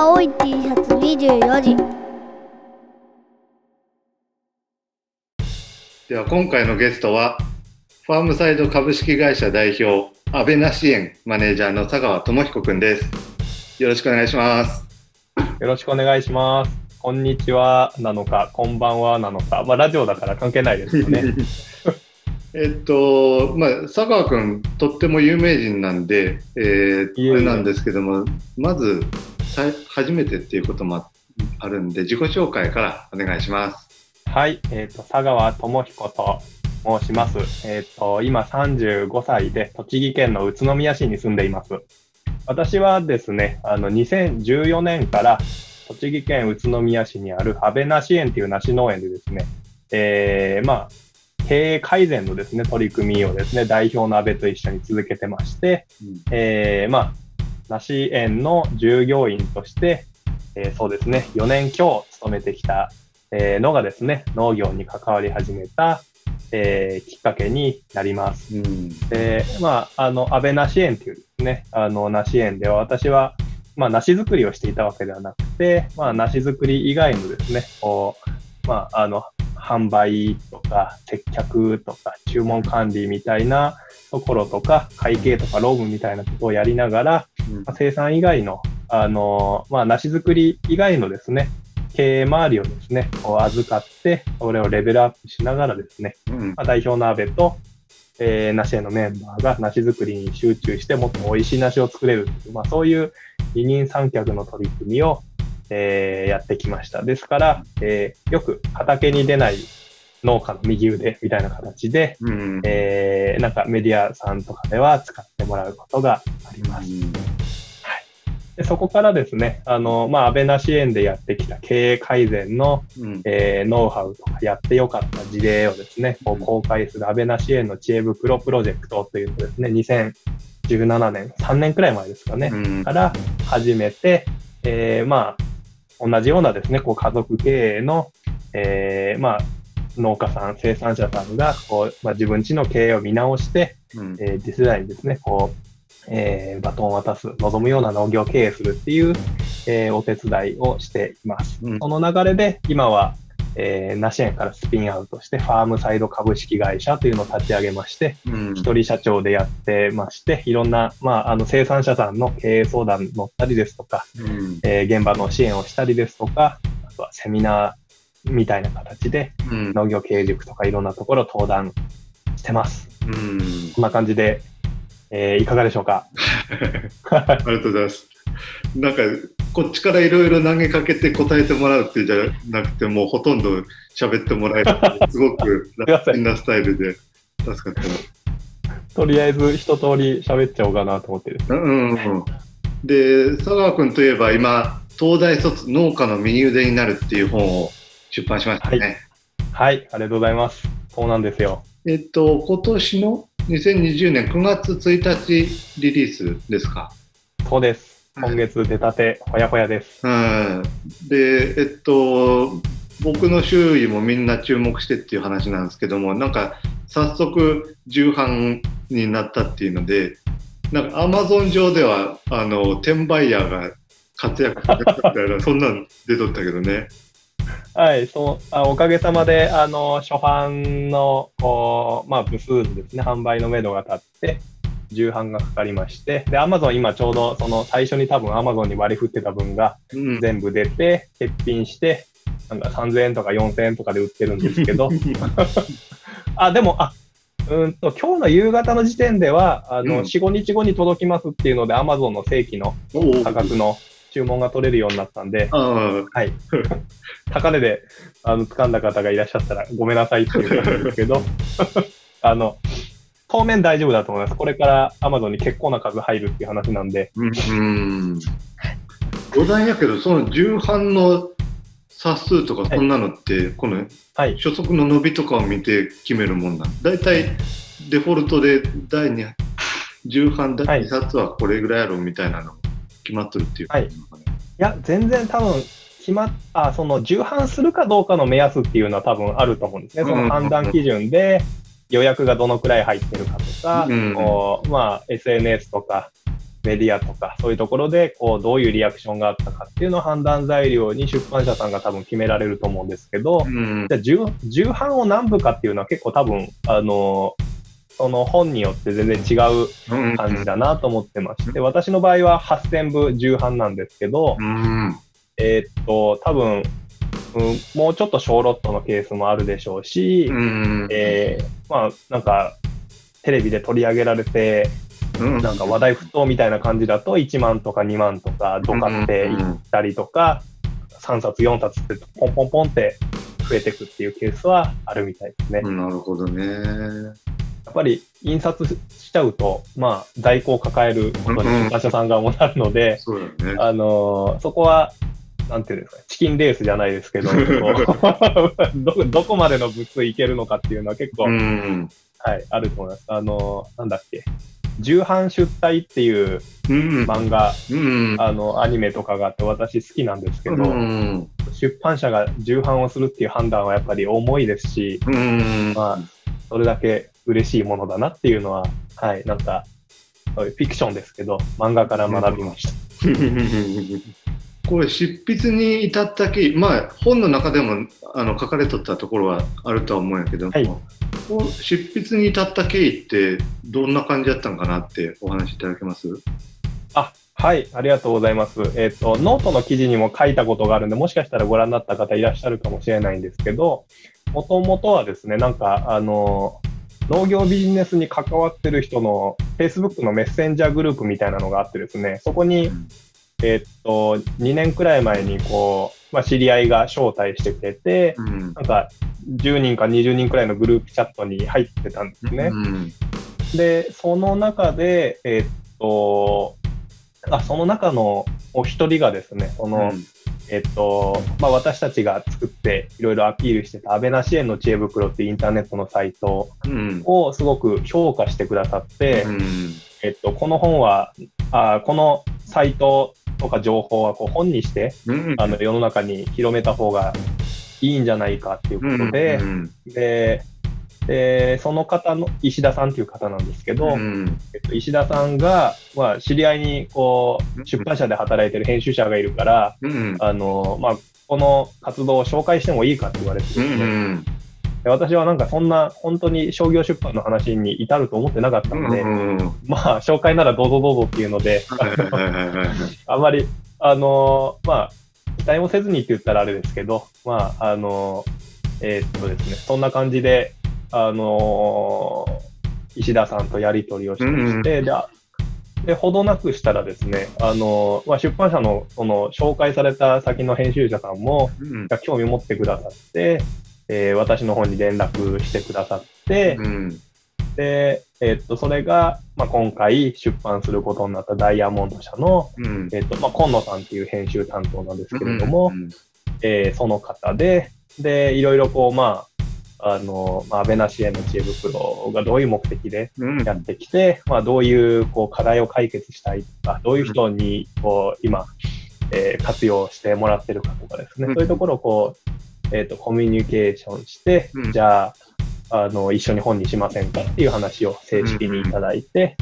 青い T シャツ24時。では今回のゲストはファームサイド株式会社代表安倍な支援マネージャーの佐川智彦くんです。よろしくお願いします。よろしくお願いします。こんにちは。なのかこんばんは。なのか。まあラジオだから関係ないですよね。えっとまあ佐川くんとっても有名人なんで、えー、いえいえ。あれなんですけどもまず初めてっていうこともあるんで自己紹介からお願いしますはい、えっ、と、佐川智彦と申します。えっ、と、今35歳で栃木県の宇都宮市に住んでいます。私はですね、あの、2014年から栃木県宇都宮市にある安倍梨園っていう梨農園でですね、えー、まあ、経営改善のですね、取り組みをですね、代表の安倍と一緒に続けてまして、えー、まあ、梨園の従業員として、えーそうですね、4年強勤めてきたえーのがですね、農業に関わり始めた、えーきっかけになります。うんで、まあ、あの、安倍梨園っていうですね、あの、梨園では私は、まあ、梨作りをしていたわけではなくて、まあ、梨作り以外のですね、こう、まあ、あの、販売とか、接客とか、注文管理みたいなところとか、会計とか、労務みたいなことをやりながら、うんまあ生産以外の、あの、まあ、梨作り以外のですね、経営周りをですね、預かって、それをレベルアップしながらですね、うんまあ、代表の安倍と、えー、梨園のメンバーが梨作りに集中してもっと美味しい梨を作れるまあ、そういう二人三脚の取り組みを、えーやってきました。ですから、えーよく畑に出ない農家の右腕みたいな形で、うん。えーなんかメディアさんとかでは使ってもらうことがあります。でそこからですね、あの、まあ、安倍梨園でやってきた経営改善の、うん。えーノウハウとかやってよかった事例をですね、こう公開する安倍梨園の知恵袋プロジェクトというのをですね、2017年、3年くらい前ですかね、うん。から始めて、えーまあ、同じようなですね、こう家族経営の、えーまあ、農家さん、生産者さんが、こう、まあ、自分家の経営を見直して、うん。えー次世代にですね、こう、えーバトンを渡す、望むような農業経営するっていう、えーお手伝いをしています。うん。その流れで、今は、えー、ナシ園からスピンアウトして、ファームサイド株式会社というのを立ち上げまして、うん。一人社長でやってまして、いろんな、まあ、あの生産者さんの経営相談に乗ったりですとか、うん。えー現場の支援をしたりですとか、あとはセミナーみたいな形でうん農業経営塾とかいろんなところ登壇してます。うんこんな感じで、えーいかがでしょうか？ありがとうございます。なんか、こっちからいろいろ投げかけて答えてもらうってじゃなくて、もうほとんど喋ってもらえるすごく楽なスタイルで助かってます。とりあえず一通り喋っちゃおうかなと思ってですね。うんうん、で、佐川君といえば今、東大卒農家の右腕になるっていう本を出版しましたね。はい、ありがとうございます。そうなんですよ。えっと、今年の2020年9月1日リリースですか？そうです。今月出たて、ほやほやです。うん、で、えっと、僕の周囲もみんな注目してっていう話なんですけども、なんか早速重版になったっていうので、なんかアマゾン上ではあの転売ヤーが活躍してたみたいな、そんなん出とったけどね。はい、そうあおかげさまで、あの、初版の、こうまあ、部数ですね、販売のめどが立って、重版がかかりまして、で、アマゾン今ちょうど、その最初に多分アマゾンに割り振ってた分がうん、全部出て、欠品して、なんか3000円とか4000円とかで売ってるんですけど、あ、でも、あ、うーんと、今日の夕方の時点では、あの、うん。4、5日後に届きますっていうので、アマゾンの正規のおお。価格の注文が取れるようになったんで、あはい。高値で、あの、掴んだ方がいらっしゃったら、ごめんなさいっていうことなんですけど、あの、当面大丈夫だと思います。これからアマゾンに結構な数入るっていう話なんで、うん。うん。余談やけど、その重版の冊数とかそんなのって、このはい。初速の伸びとかを見て決めるもんなんだいたいデフォルトで第2重版第2冊はこれぐらいやろみたいなの決まっとるっていうことなのかね、いや、全然多分、決まっ、あ、その、重版するかどうかの目安っていうのは多分あると思うんですね。その判断基準で、予約がどのくらい入ってるかとか、うん。こうまあ、SNS とか、ウメディアとか、そういうところで、こう、どういうリアクションがあったかっていうのを判断材料に出版社さんが多分決められると思うんですけど、うん。じゃあ重、重版を何部かっていうのは結構多分、あの、その本によって全然違う感じだなと思ってまして、私の場合は8000部重版なんですけど、うん。えーっと、多分、うん、もうちょっと小ロットのケースもあるでしょうし、うん。えーまあ、なんか、テレビで取り上げられて、うん。なんか話題沸騰みたいな感じだと、1万とか2万とか、ドカっていったりとか、3冊、4冊ってポンポンポンって増えていくっていうケースはあるみたいですね。うんなるほどね。やっぱり印刷しちゃうと、まあ、在庫を抱えることに出版社さん側もなるので、そね。あのーそこは、なんていうんですか、チキンレースじゃないですけど、どどこまでの部数いけるのかっていうのは結構、うん。はい、あると思います。あのーなんだっけ、重版出退っていううん。漫画、うん。あの、アニメとかがあって私好きなんですけど、うん。出版社が重版をするっていう判断はやっぱり重いですし、うん。まあ、それだけ嬉しいものだなっていうのは、はい、なんか、フィクションですけど、漫画から学びました。これ執筆に至った経緯、まあ本の中でもあの書かれとったところはあるとは思うんやけども、はい執筆に至った経緯ってどんな感じだったのかなってお話しいただけます？あ、はい、ありがとうございます。えっ、と、ノートの記事にも書いたことがあるんで、もしかしたらご覧になった方いらっしゃるかもしれないんですけど、もともとはですね、なんか、あの、農業ビジネスに関わってる人の Facebook のメッセンジャーグループみたいなのがあってですね、そこに、えっと、2年くらい前に、こう、まあ、知り合いが招待してくれて、うん。なんか、10人か20人くらいのグループチャットに入ってたんですね。うんで、その中で、えーっと、あ、その中のお一人がですね、その、えっと、まあ、私たちが作っていろいろアピールしてた安倍な支援の知恵袋っていうインターネットのサイトうん。をすごく評価してくださって、うん。えっと、この本は、あこのサイトとか情報はこう本にして、うん。あの世の中に広めた方がいいんじゃないかっていうことで、うん。で、で、その方の、石田さんっていう方なんですけど、うん。えっと、石田さんが、まあ、知り合いに、こう出版社で働いてる編集者がいるから、うんあの、まあ、この活動を紹介してもいいかって言われてですうね、ん。で私はなんかそんな、本当に商業出版の話に至ると思ってなかったので、うんまあ、紹介ならどうぞどうぞっていうので、あんまり、あのまあ、期待もせずにって言ったらあれですけど、まあ、あのえーっとですね、そんな感じで、あの石田さんとやり取りをしてまして、で、あで、ほどなくしたらですね、あのまあ、出版社の、その、紹介された先の編集者さんも、うんが興味持ってくださって、えー私の方に連絡してくださって、うんで、えーっと、それが、まあ、今回出版することになったダイヤモンド社の、うん。えっ、と、まあ、今野さんっていう編集担当なんですけれども、うん。えーその方で、で、いろいろこう、まあ、あの、まあ、安倍な支援の知恵袋がどういう目的でうん。やってきて、まあ、どういう、こう、課題を解決したいとか、どういう人に、こう、今、えー活用してもらってるかとかですね、うん。そういうところをこう、えっ、と、コミュニケーションして、うん。じゃあ、あの、一緒に本にしませんかっていう話を正式にいただいて、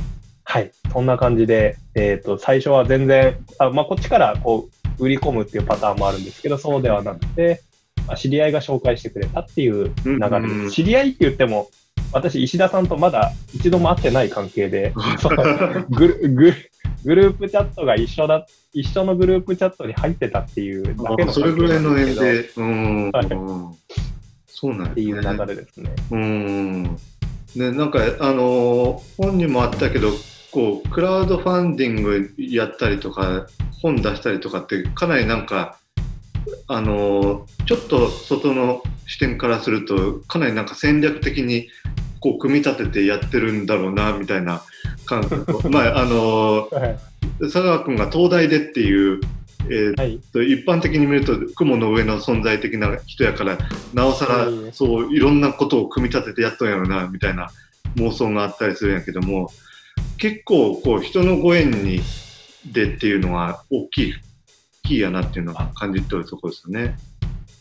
はい、そんな感じで、えっ、と、最初は全然、あまあ、こっちからこう、売り込むっていうパターンもあるんですけど、そうではなくて、まあ、知り合いが紹介してくれたっていう流れです。うん知り合いって言っても、私、石田さんとまだ一度も会ってない関係で、グルグループチャットが一緒だ、一緒のグループチャットに入ってたっていうだけのあそれぐらいの縁で、うんそうなんやねっていう流れですね。うん。ね、なんか、あの、本にもあったけど、こう、クラウドファンディングやったりとか、本出したりとかって、かなりなんか、あの、ちょっと外の視点からすると、かなりなんか戦略的に、こう、組み立ててやってるんだろうな、みたいな感覚。まあ、あの、はい佐川君が東大でっていう、えーはい。と一般的に見ると雲の上の存在的な人やからなおさらはいそういろんなことを組み立ててやっとんやろなみたいな妄想があったりするんやけども結構こう人のご縁にでっていうのは大きいキーやなっていうのは感じてるところですよね。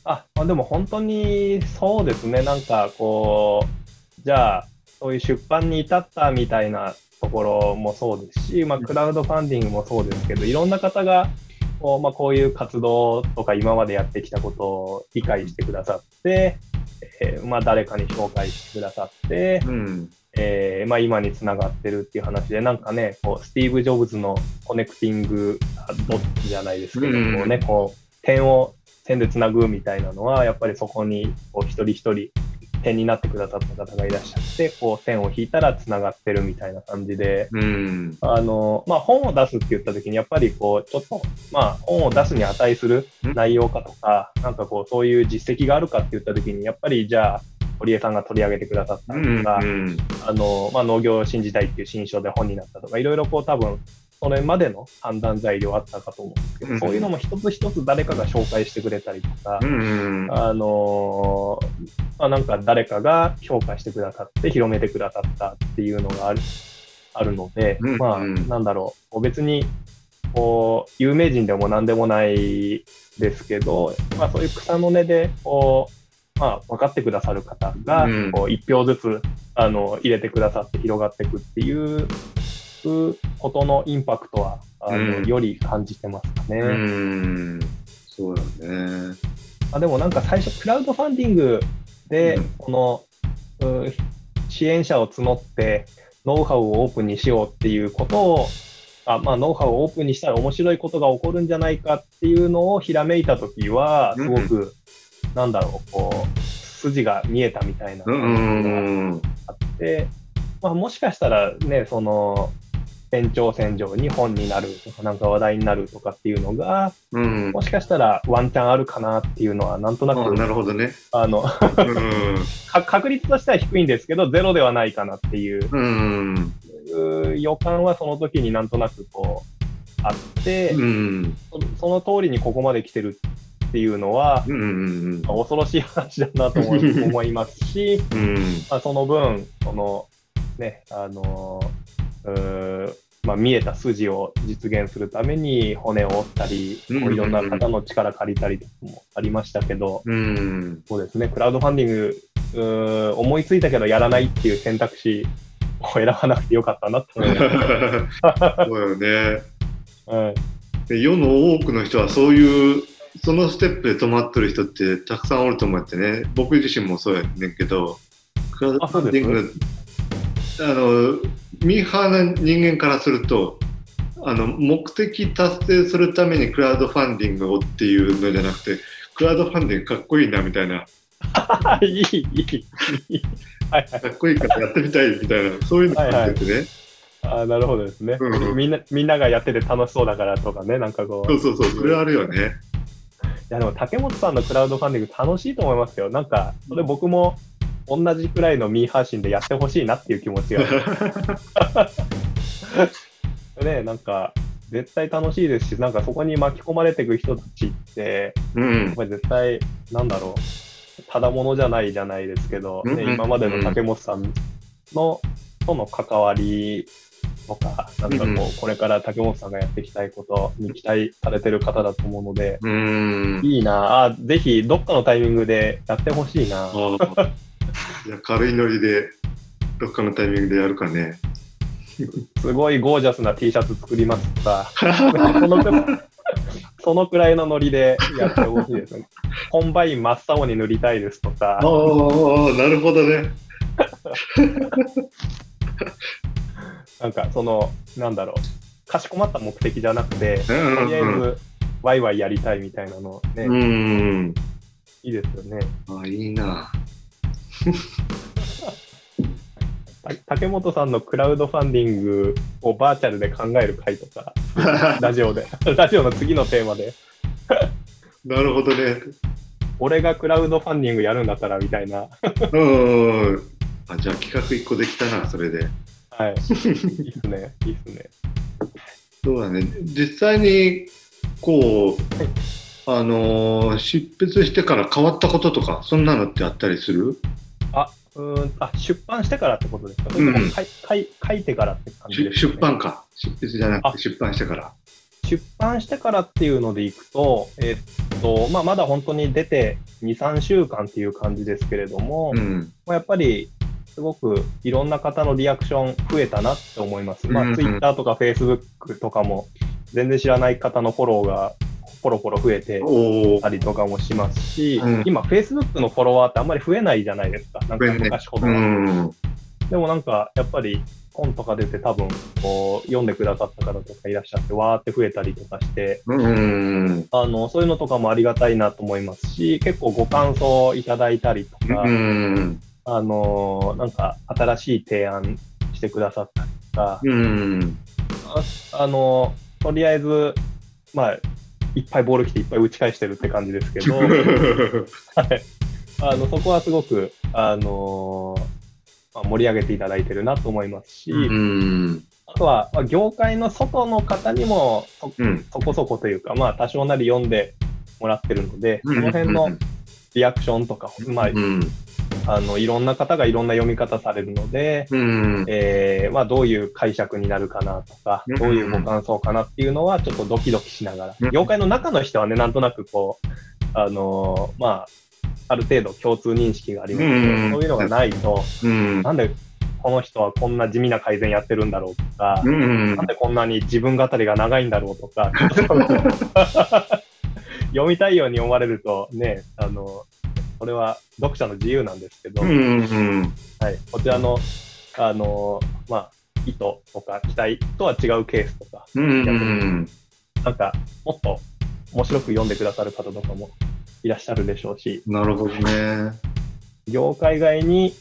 あ、でも本当にそうですね。なんかこう、じゃあ、そういう出版に至ったみたいなところもそうですし、まあ、クラウドファンディングもそうですけど、いろんな方がこう,、まあ、こういう活動とか今までやってきたことを理解してくださって、えーまあ、誰かに紹介してくださって、うん。えーまあ、今につながってるっていう話で、なんかね、こうスティーブ・ジョブズのコネクティングドッツじゃないですけど、うんこうね、こう点を線でつなぐみたいなのは、やっぱりそこにこう一人一人点になってくださった方がいらっしゃって、こう線を引いたらつながってるみたいな感じで、うん。あのまあ、本を出すって言った時に、やっぱりこうちょっと、まあ、本を出すに値する内容かとか、なんかこうそういう実績があるかって言った時に、やっぱりじゃあ、堀江さんが取り上げてくださったとか、うん。あの、まあ、農業新時代っていう新書で本になったとか、いろいろこう多分、それまでの判断材料あったかと思うんですけど、うんそういうのも一つ一つ誰かが紹介してくれたりとか、うん。あのーまあ、なんか誰かが評価してくださって広めてくださったっていうのがあるあるので、うんまあ、うんなんだろう、別に、こう、有名人でも何でもないですけど、まあそういう草の根で、こう、まあ分かってくださる方がうん、こう一票ずつ、あの、入れてくださって広がっていくっていうことのインパクトは、あの、うんより感じてますかね。うん。そうだね。あでもなんか最初、クラウドファンディングでうん、この、う支援者を募って、ノウハウをオープンにしようっていうことを、あまあ、ノウハウをオープンにしたら面白いことが起こるんじゃないかっていうのをひらめいたときは、すごく、なんだろう、こう、筋が見えたみたいなう感じがん。あって、まあ、もしかしたらね、その、延長線上に本になるとか、なんか話題になるとかっていうのが、うん。もしかしたらワンチャンあるかなっていうのは、なんとなあく、なるほどね。あの、うん。か確率としては低いんですけど、ゼロではないかなっていううん。うー予感はその時になんとなくこう、あって、その通りにここまで来てるっていうのは、うん。まあ恐ろしい話だなと思いますし、うん。まあ、その分、その、ね、あのまあ、見えた筋を実現するために骨を折ったり、うんこういろんな方の力借りたりとかもありましたけど、うん。そうですね、クラウドファンディング、思いついたけどやらないっていう選択肢を選ばなくてよかったなって思います。そうよね。はいで世の多くの人はそういうそのステップで止まってる人ってたくさんおると思ってね。僕自身もそうやねんけどクラウドファンディングあのミーハーな人間からするとあの目的達成するためにクラウドファンディングをっていうのじゃなくてクラウドファンディングかっこいいなみたいな。いい、いい、いい。はいはい。かっこいいからやってみたいみたいな。そういうのがあってね、あーなるほどですね、うん。みんな。みんながやってて楽しそうだからとかね、なんかこう。そうそうそう。それあるよね。いやでも竹本さんのクラウドファンディング楽しいと思いますよ。なんか、それ僕も同じくらいのミーハー心でやってほしいなっていう気持ちが。ね、なんか、絶対楽しいですし、なんかそこに巻き込まれていく人たちって、うん絶対、なんだろう、ただものじゃないじゃないですけど、ね、今までの竹本さんのとの関わりとか、なんかこう、うんこれから竹本さんがやっていきたいことに期待されてる方だと思うので、うんいいなあ、ぜひどっかのタイミングでやってほしいな。いや軽いノリでどっかのタイミングでやるかね。すごいゴージャスな T シャツ作りますとか、そのくらいそのくらいのノリでやってほしいですね。コンバイン真っ青に塗りたいですとかああ、、なるほどね。なんかその、なんだろう、かしこまった目的じゃなくて、とうんりあえずワイワイやりたいみたいなのね、うん。いいですよね。あいいな。た竹本さんのクラウドファンディングをバーチャルで考える回とか、ラジオで、ラジオの次のテーマで、なるほどね。俺がクラウドファンディングやるんだったらみたいな、うん。あじゃあ企画一個できたな、それで。はい、いいっすね、いいっすね。そうだね。実際に、こう、あのー執筆してから変わったこととか、そんなのってあったりする？あ、うーんあ、出版してからってことですか、うん書い書い書いてからって感じしですか、ね、出版か。執筆じゃなくあて出版してから。出版してからっていうのでいくと、えっと、まあ、まだ本当に出て2、3週間っていう感じですけれども、うん。まあ、やっぱり、すごくいろんな方のリアクション増えたなって思います。まあ、Twitter とか Facebook とかも全然知らない方のフォローがポロポロ増えてたりとかもしますし、うん今 Facebook のフォロワーってあんまり増えないじゃないですか。なんか昔ほどうは。ん。でもなんかやっぱり本とか出て多分こう読んでくださった方とかいらっしゃってわーって増えたりとかして、うん。あの、そういうのとかもありがたいなと思いますし、結構ご感想いただいたりとか、うん。あのーなんか新しい提案してくださったりとか、うん。ああのーとりあえず、まあ、いっぱいボール来ていっぱい打ち返してるって感じですけど、はいあのそこはすごく、あのーまあ、盛り上げていただいてるなと思いますし、うん。あとは、まあ、業界の外の方にもそうん。そこそこというか、まあ、多少なり読んでもらってるので、そうんの辺のリアクションとか、まあ、うん。あのいろんな方がいろんな読み方されるので、うん。えーまあ、どういう解釈になるかなとか、うん。どういうご感想かなっていうのは、ちょっとドキドキしながうん。ら、業界の中の人はね、なんとなくこう、あのーまあ、ある程度共通認識がありますけど、うん。そういうのがないと、うん。なんでこの人はこんな地味な改善やってるんだろうとか、うん。なんでこんなに自分語りが長いんだろうとか、読みたいように読まれるとね、あの、それは読者の自由なんですけど、うん。はい、こちらの、あのまあ、意図とか期待とは違うケースとか、うん。なんか、もっと面白く読んでくださる方とかもいらっしゃるでしょうし、なるほどね。業界外に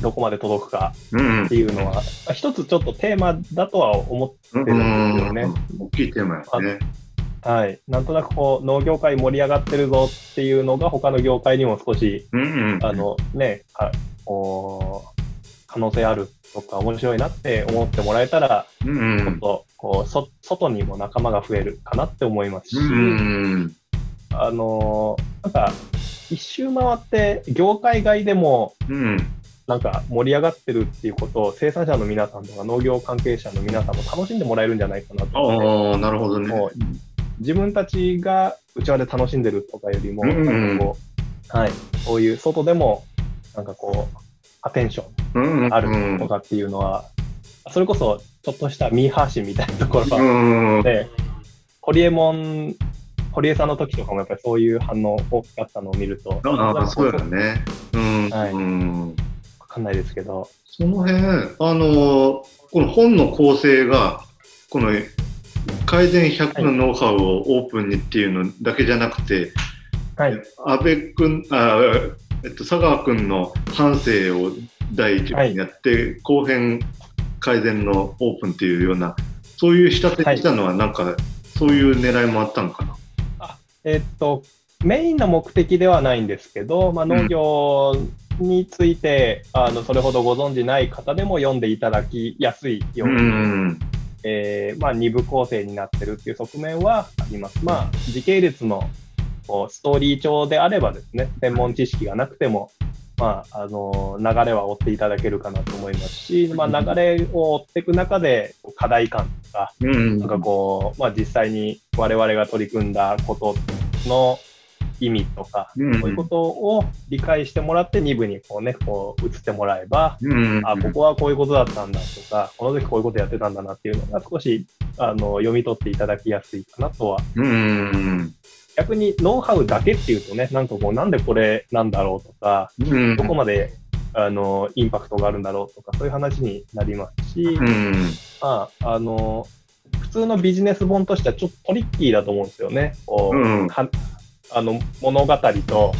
どこまで届くかうんっていうのは、まあ一つちょっとテーマだとは思ってうるんですよね。ん。大きいテーマやね。はい。なんとなくこう、農業界盛り上がってるぞっていうのが他の業界にも少し、うん。あのね、かこう可能性あるとか面白いなって思ってもらえたら、うちょっん。とこうそ外にも仲間が増えるかなって思いますし、うん。あのなんか一周回って業界外でもうん。なんか盛り上がってるっていうことを生産者の皆さんとか農業関係者の皆さんも楽しんでもらえるんじゃないかなと思ってああ、なるほどね。自分たちがうちわで楽しんでるとかよりも、うんなんかこう、はい、そういう外でも、なんかこう、アテンショうん。ンあるとかっていうのは、それこそちょっとしたミーハー心みたいなところうは、ん。で、ホリエモン、堀江さんの時とかもやっぱりそういう反応大きかったのを見ると、ああ、そうだわね。うん。はいうん。かんないですけど、その辺、あの、この本の構成が、この改善100のノウハウをオープンにっていうのだけじゃなくて、はい、安倍君、あえっと、佐川君の反省を第一部にやって、後編改善のオープンっていうような、そういう仕立てにしたのは、なんか、そういう狙いもあったのかな？えっと、メインの目的ではないんですけど、まあ、農業について、あのそれほどご存じない方でも読んでいただきやすいよううに、ん。えーまあ、二部構成になってるっていう側面はあります。まあ、時系列のこうストーリー帳であればですね、専門知識がなくても、まあ、あの流れは追っていただけるかなと思いますし、まあ、流れを追っていく中で課題感とか、うん。なんかこう、まあ、実際に我々が取り組んだことの意味とか、うんそういうことを理解してもらって2部にこうね、こう移ってもらえば、うん。あ、ここはこういうことだったんだとか、この時こういうことやってたんだなっていうのが少しあの読み取っていただきやすいかなとは。うん。逆にノウハウだけっていうとね、なんかこう、なんでこれなんだろうとか、うん。どこまであのインパクトがあるんだろうとか、そういう話になりますし、うん。まあ、あの、普通のビジネス本としてはちょっとトリッキーだと思うんですよね。こううんはあの物語と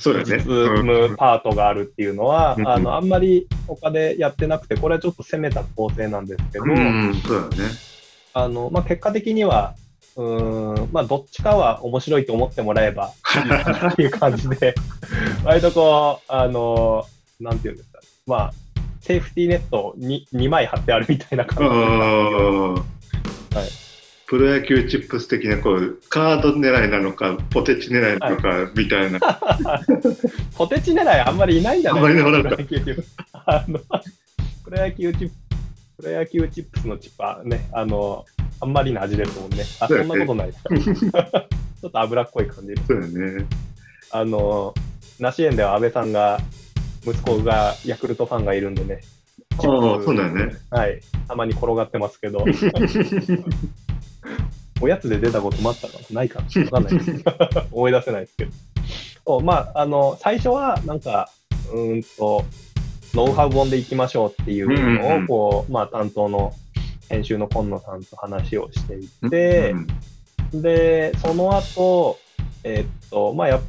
そうだね。実務パートがあるっていうのは、うんあのあんまり他でやってなくて、これはちょっと攻めた構成なんですけど、うん。そうだね。あのまあ、結果的には、うーんまあ、どっちかは面白いと思ってもらえばいいかなっていう感じで、割とこう、あのなんていうんですか、まあ、セーフティーネットに 2, 枚貼ってあるみたいな感じでうん。はいプロ野球チップス的なこうカード狙いなのかポテチ狙いなのかみたいな、ポテチ狙いあんまりいないんじゃない？あんまりいなのプロ野球チッププロ野球チップスのチップはね、あの、あんまりな味ですもんね。あ、そんなことないですか。ちょっと脂っこい感じです。そうだねあの、梨園では安倍さんが、息子がヤクルトファンがいるんでね。ああ、そうだよね。はい。たまに転がってますけど、おやつで出たこともあったかなないかなわかんないです。思い出せないですけど。そうまあ、あの、最初は、なんか、うーんと、ノウハウ本でいきましょうっていううんうんうんのを、こう、まあ、担当の編集の今野さんと話をしていて、で、その後、えっと、まあ、や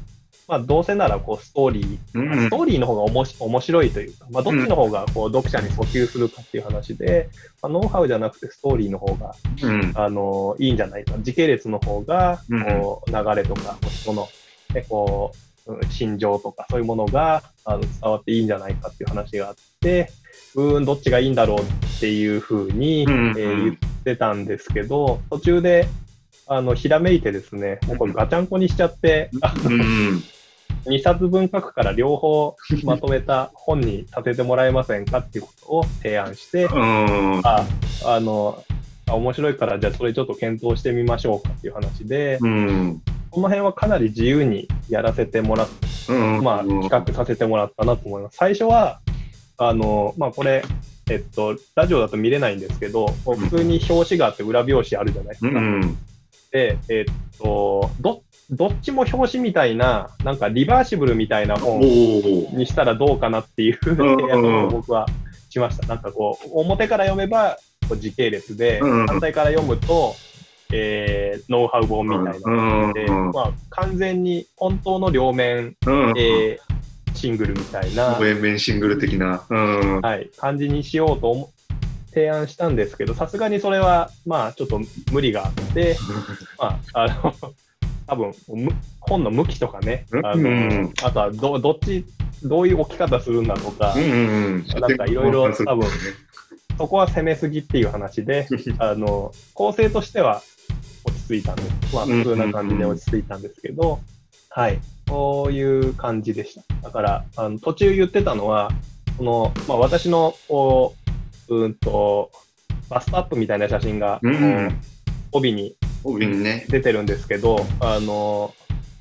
まあ、どうせなら、こう、ストーリー、うんうん。ストーリーの方がおもし面白いというか、まあ、どっちの方がこう読者に訴求するかっていう話で、まあ、ノウハウじゃなくてストーリーの方が、うん。あのいいんじゃないか、時系列の方がうんこう流れとか、人の、ね、こううん心情とか、そういうものがあの伝わっていいんじゃないかっていう話があって、うーん、どっちがいいんだろうっていうふうに、うんうん。えー言ってたんですけど、途中であのひらめいてですね、もうこれガチャンコにしちゃって、あうん。2冊分書くから両方まとめた本にさせてもらえませんかっていうことを提案して、うん。あ、あの、あ面白いからじゃあそれちょっと検討してみましょうかっていう話で、うん。この辺はかなり自由にやらせてもらっうん。まあ、企画させてもらったなと思います。最初は、あの、まあ、これ、えっと、ラジオだと見れないんですけど、普通に表紙があって裏表紙あるじゃないですか。うん。で、えっと、ど、どっちも表紙みたいな、なんかリバーシブルみたいなお本お。にしたらどうかなっていう 提案を僕はしました。なんかこう、表から読めばこう時系列で、うん反対から読むと、えーノウハウ本みたいな感じで、うんまあ、完全に本当の両面、うん。えーシングルみたいな、応面シングル的な。うん。はい、感じにしようと思提案したんですけど、さすがにそれは、まあ、ちょっと無理があって、まあ、あの、多分む本の向きとかね、あのうんあとはどどっち、どういう置き方するんだとか、うんうん。なんかいろいろ多分そこは攻めすぎっていう話で、あの構成としては落ち着いたんです。まあ、普通な感じで落ち着いたんですけど、はい、そういう感じでした。だから、あの途中言ってたのは、そのまあ、私のこう、うんと、バストアップみたいな写真が、うん帯に帯にね。出てるんですけど、あの、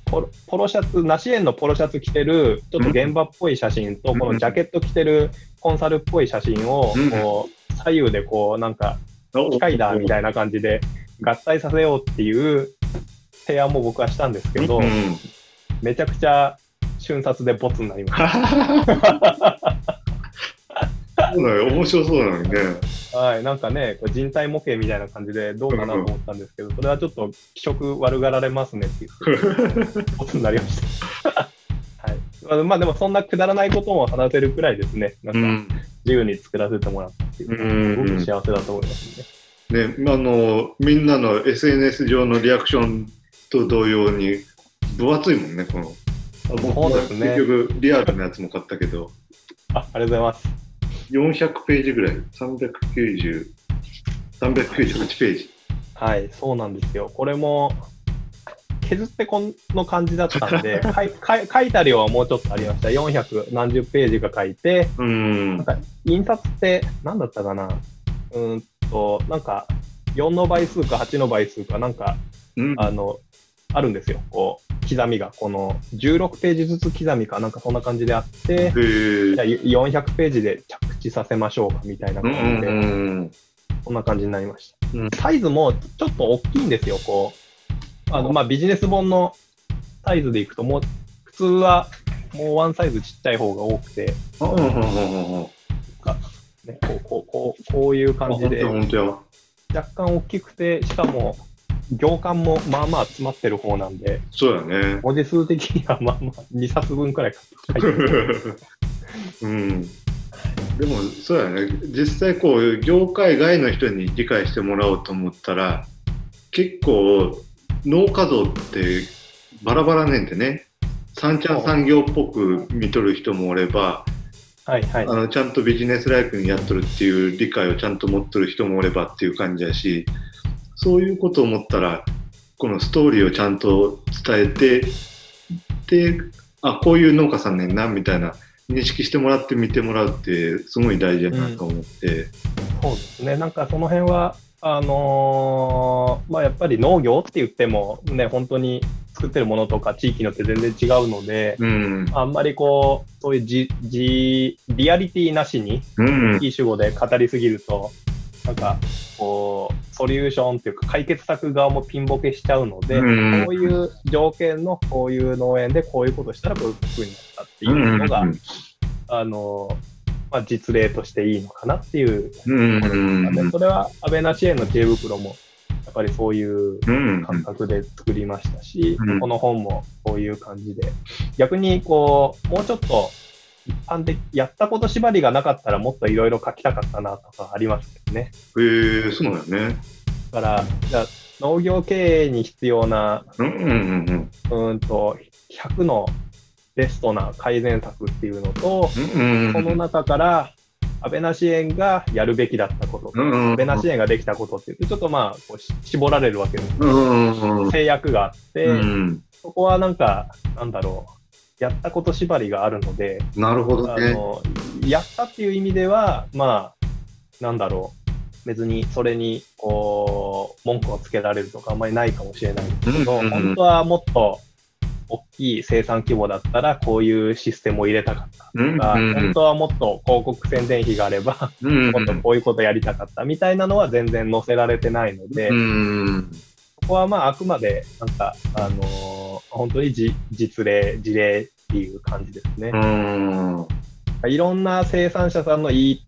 ポロポロシャツ、梨園のポロシャツ着てる、ちょっと現場っぽい写真と、うんこのジャケット着てるコンサルっぽい写真を、うんこう、左右でこう、なんか、機械だみたいな感じで合体させようっていう提案も僕はしたんですけど、うん。めちゃくちゃ瞬殺でボツになりました。そうだよ。面白そうなのにね。はい、なんかね、こう人体模型みたいな感じでどうかなと思ったんですけど、それはちょっと気色悪がられますねっていう ことになりました。はいまあ、まあでもそんなくだらないことも話せるくらいですね、なんかうん。自由に作らせてもらったっていうう、んすごく幸せだと思いますね。ね、あの、みんなの SNS 上のリアクションと同様に、分厚いもんね、この。そうですね結局、リアルなやつも買ったけど、あありがとうございます。400ページぐらい、390、398ページ。はい、そうなんですよ。これも削ってこの感じだったんで、書いた量はもうちょっとありました。400何十ページか書いて、うんなん。か印刷って何だったかなうーんと、なんか4の倍数か8の倍数かなんか、うんあの、あるんですよ。こう、刻みが。この16ページずつ刻みかなんかそんな感じであって、じゃあ400ページで着地させましょうかみたいなうん感じで、うんな感じになりました。うんサイズもちょっと大きいんですよ。こう、あの、まあ、ビジネス本のサイズでいくと、もう、普通はもうワンサイズちっちゃい方が多くて、ね、こう、こう、こう、こういう感じで。若干大きくて、しかも、行間もまあまあ詰まってる方なんで、そうやね。文字数的にはまあまあ2冊分くらい書いてる。うん。でも、そうやね。実際、こう、業界外の人に理解してもらおうと思ったら、結構、脳画像ってバラバラねんでね。三ちゃん産業っぽく見とる人もおれば、はいはいあ。のちゃんとビジネスライクにやっとるっていう理解をちゃんと持っとる人もおればっていう感じやし、そういうことを思ったら、このストーリーをちゃんと伝えて、で、あ、こういう農家さんねんな、みたいな認識してもらって見てもらうって、すごい大事だなと思って。そうですね。なんかその辺は、あのーまあやっぱり農業って言っても、ね、本当に作ってるものとか地域によって全然違うので、うん。あんまりこう、そういうじ、じ、リアリティなしに、うん。いい主語で語りすぎると、なんか、こう、ソリューションっていうか解決策側もピンボケしちゃうので、うんこういう条件のこういう農園でこういうことしたらこういう風になったっていうのが、あの、まあ、実例としていいのかなっていううん。ところですかね。うん。それは安倍な支援の知恵袋も、やっぱりそういううん。感覚で作りましたし、うんこの本もこういう感じで、逆にこう、もうちょっと一般的、やったこと縛りがなかったらもっといろいろ書きたかったなとかありますけどね。へえ、そうだよね。だから、じゃあ農業経営に必要な、うんうんうんうーんと、100のベストな改善策っていうのと、うん。うんその中から、安倍な支援がやるべきだったこと、うんうん安倍な支援ができたことって言って、ちょっとまあ、こうし絞られるわけです。うんうんうん。制約があって、うん。そこはなんか、なんだろう、やったこと縛りがあるので、なるほどね。あのやったっていう意味では、まあ、なんだろう、別にそれにこう文句をつけられるとかあんまりないかもしれないんですけど、うんうんうん本当はもっと大きい生産規模だったら、こういうシステムを入れたかったうんとか、うんうん本当はもっと広告宣伝費があれば、うんもっとこういうことやりたかったみたいなのは全然載せられてないので、うん。ここはまああくまで、なんか、あのー本当にじ実例、事例っていう感じですねう。ん。いろんな生産者さんのいい、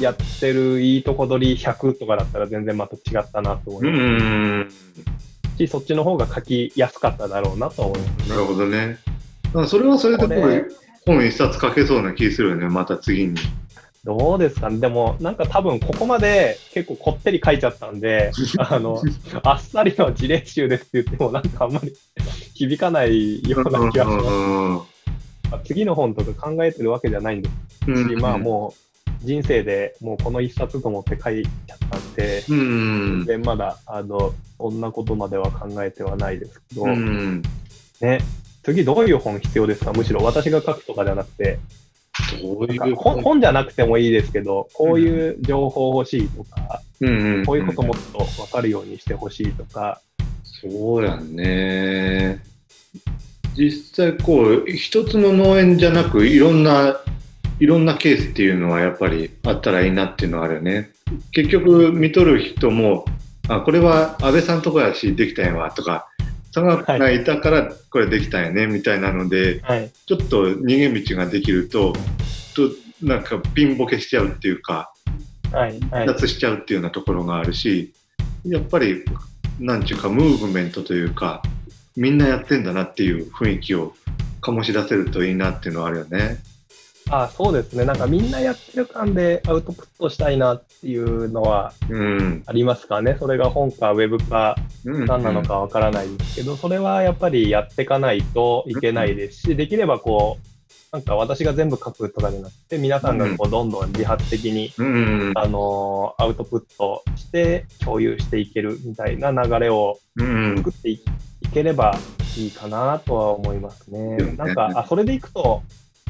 やってるいいとこ取り100とかだったら全然また違ったなと思ういまん。すし、そっちの方が書きやすかっただろうなと思います。なるほどね。それはそれでこ本一冊書けそうな気するよね、また次に。どうですかねでも、なんか多分ここまで結構こってり書いちゃったんで、あの、あっさりの事例集ですって言ってもなんかあんまり響かないような気がします。まあ次の本とか考えてるわけじゃないんですし、まあもう人生でもうこの一冊と思って書いちゃったんで、うん。うん。でまだあのそんなことまでは考えてはないですけど、うん。ね、次どういう本必要ですか？むしろ私が書くとかじゃなくて、どういうか本本じゃなくてもいいですけど、こういう情報欲しいとか、うんんこういうこともっと分かるようにしてほしいとか、そうやんね。実際こう、一つの農園じゃなく、いろんな、いろんなケースっていうのはやっぱりあったらいいなっていうのはあるよね。結局、見とる人も、あ、これは安倍さんとこやし、できたんやわ、とか、がいたからこれできたんやね、みたいなので、はい、ちょっと逃げ道ができると、となんかピンボケしちゃうっていうか、はい、はい。脱しちゃうっていうようなところがあるし、やっぱり、なんちゅうか、ムーブメントというか、みんなやってんだなっていう雰囲気を醸し出せるといいなっていうのはあるよね。あそうですね、なんかみんなやってる感でアウトプットしたいなっていうのはうん。ありますかね。それが本かウェブかうん何なのかわからないですけど、それはやっぱりやっていかないといけないですし、できればこう、なんか私が全部書くとかじゃなくて、皆さんがこうどんどん自発的に、うん。あのーアウトプットして共有していけるみたいな流れをうん。作っていいければいいかなとは思いますね。ですねなんか、あ、それでいくと、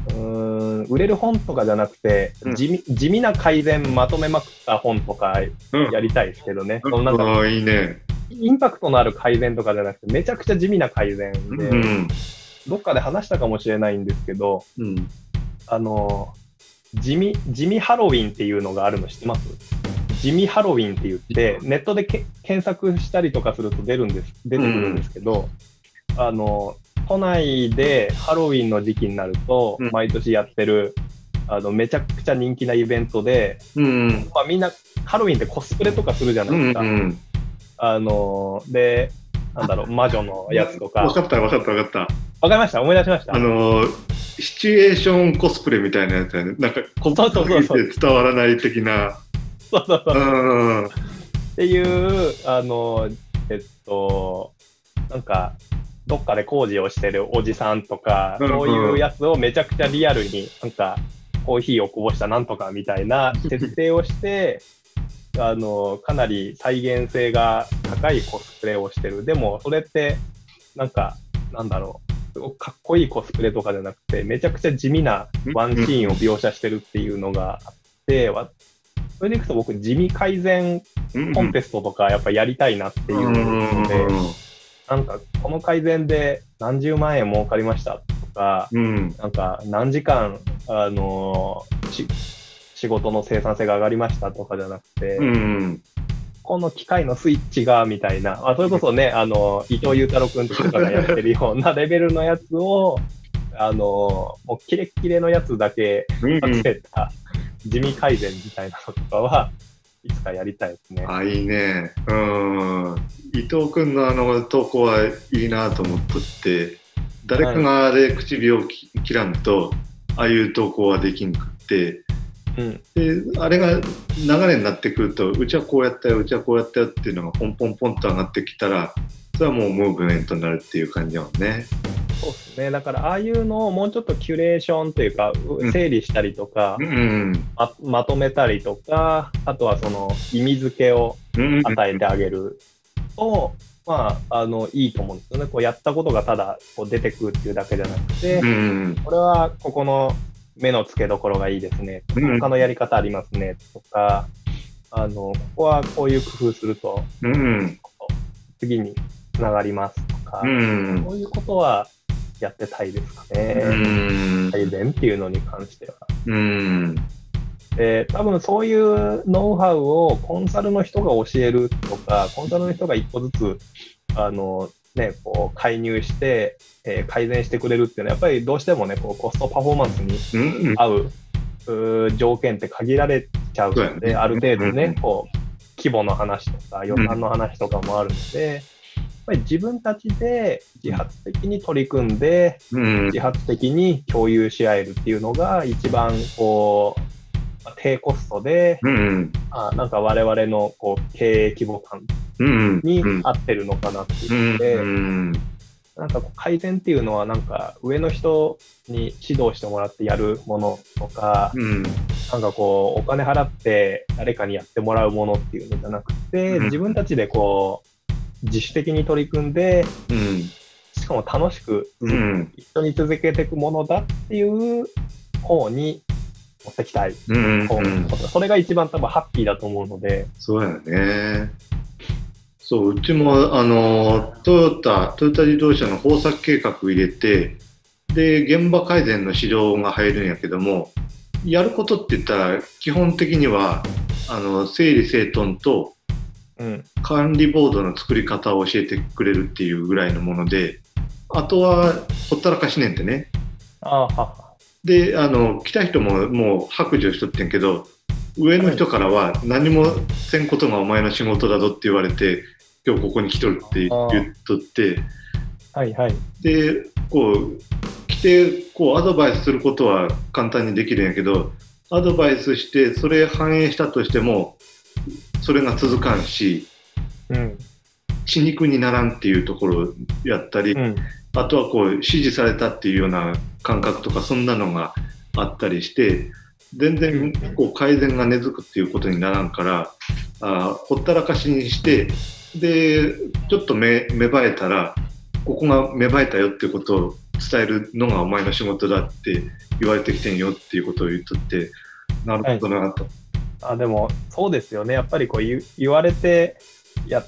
うーん、売れる本とかじゃなくて、うん地味地味な改善まとめまくった本とかうんやりたいですけどね。そのなんかああ、いいね。インパクトのある改善とかじゃなくて、めちゃくちゃ地味な改善うで、ん。どっかで話したかもしれないんですけど、うん。あの、地味、地味ハロウィンっていうのがあるの知ってます？地味ハロウィンって言って、ネットでけ検索したりとかすると出るんです、出てくるんですけど、あの、都内でハロウィンの時期になるとうん、毎年やってる、あの、めちゃくちゃ人気なイベントで、うん。まあみんな、ハロウィンってコスプレとかするじゃなういですか。ん。あの、で、なんだろう、魔女のやつとか。わかった、わかった、わかった。わかりました？思い出しました？あのー、シチュエーションコスプレみたいなやつやね。なんか、こそうそうそうそうで伝わらない的な。そうそうそううん。っていう、あの、えっと、なんか、どっかで工事をしてるおじさんとか、そういうやつをめちゃくちゃリアルに、なんか、コーヒーをこぼしたなんとかみたいな設定をして、あの、かなり再現性が高いコスプレをしてる。でも、それって、なんか、なんだろう、すごくかっこいいコスプレとかじゃなくて、めちゃくちゃ地味なワンシーンを描写してるっていうのがあって、わそれでいくと僕、地味改善うんコンテストとかやっぱやりたいなっていうので、なんかこの改善で何十万円儲かりましたとか、うん。なんか何時間、あのし仕事の生産性が上がりましたとかじゃなくて、うん。この機械のスイッチがみたいな、あそれこそね、あの伊藤裕太郎君とかがやってるようなレベルのやつを、あのもうキレッキレのやつだけうん。集めた地味改善みたいなのとかはいつかやりたいですね。あ、いいね。うん。伊藤君のあの投稿はいいなと思っとって、誰かがあれ唇をき切らんと、ああいう投稿はできんくって、うん、で、あれが流れになってくると、うちはこうやったよ、うちはこうやったよっていうのがポンポンポンと上がってきたら、それはもうムーブメントになるっていう感じだもんね。そうですね。だから、ああいうのをもうちょっとキュレーションというか、ん整理したりとか、うん。ままとめたりとか、あとはその意味付けをうん。与えてあげると、まあ、あの、いいと思うんですよね。こうやったことがただこう出てくるっていうだけじゃなくて、うん。これはここの目の付けどころがいいですね。うん他のやり方ありますね。とか、あの、ここはこういう工夫すると、うん。次につながりますとか、うん。そういうことはやってたいですかうね。ん。改善っていうのに関しては。うん。で、多分そういうノウハウをコンサルの人が教えるとか、コンサルの人が一歩ずつ、あの、ね、こう介入して、えー改善してくれるっていうのは、やっぱりどうしてもね、こうコストパフォーマンスにうん。合う条件って限られちゃうので、ある程度うんね、こう、規模の話とか予算の話とかもあるので、ぱり自分たちで自発的に取り組んで、うん。自発的に共有し合えるっていうのが一番こう、まあ低コストで、うん。あなんか我々のこう経営規模感うん。にうん合ってるのかなってういうので、ん。なんかこう改善っていうのはなんか上の人に指導してもらってやるものとか、うん。なんかこうお金払って誰かにやってもらうものっていうのじゃなくて、うん自分たちでこう自主的に取り組んで、うん。しかも楽しくうん。一緒に続けていくものだっていう方に持ってきたい。うん。それが一番多分ハッピーだと思うので、そうやね。そう、うちも、あの、トヨタ、トヨタ自動車の豊作計画入れて、で、現場改善の指導が入るんやけども、やることって言ったら、基本的には、あの、整理整頓とうん、管理ボードの作り方を教えてくれるっていうぐらいのもので、あとは、ほったらかしねんってね。で、あの、来た人ももう白状しとってんけど、上の人からは何もせんことがお前の仕事だぞって言われて、今日ここに来とるって言っとって、はいはい。で、こう、来て、こう、アドバイスすることは簡単にできるんやけど、アドバイスして、それ反映したとしても、それが続かんし、うん、血肉にならんっていうところやったり、うん、あとはこう指示されたっていうような感覚とかそんなのがあったりして全然こう改善が根付くっていうことにならんからあーほったらかしにしてでちょっと芽芽生えたらここが芽生えたよっていうことを伝えるのがお前の仕事だって言われてきてんよっていうことを言っとってなるほどなと。あでもそうですよね。やっぱりこう言う言われてや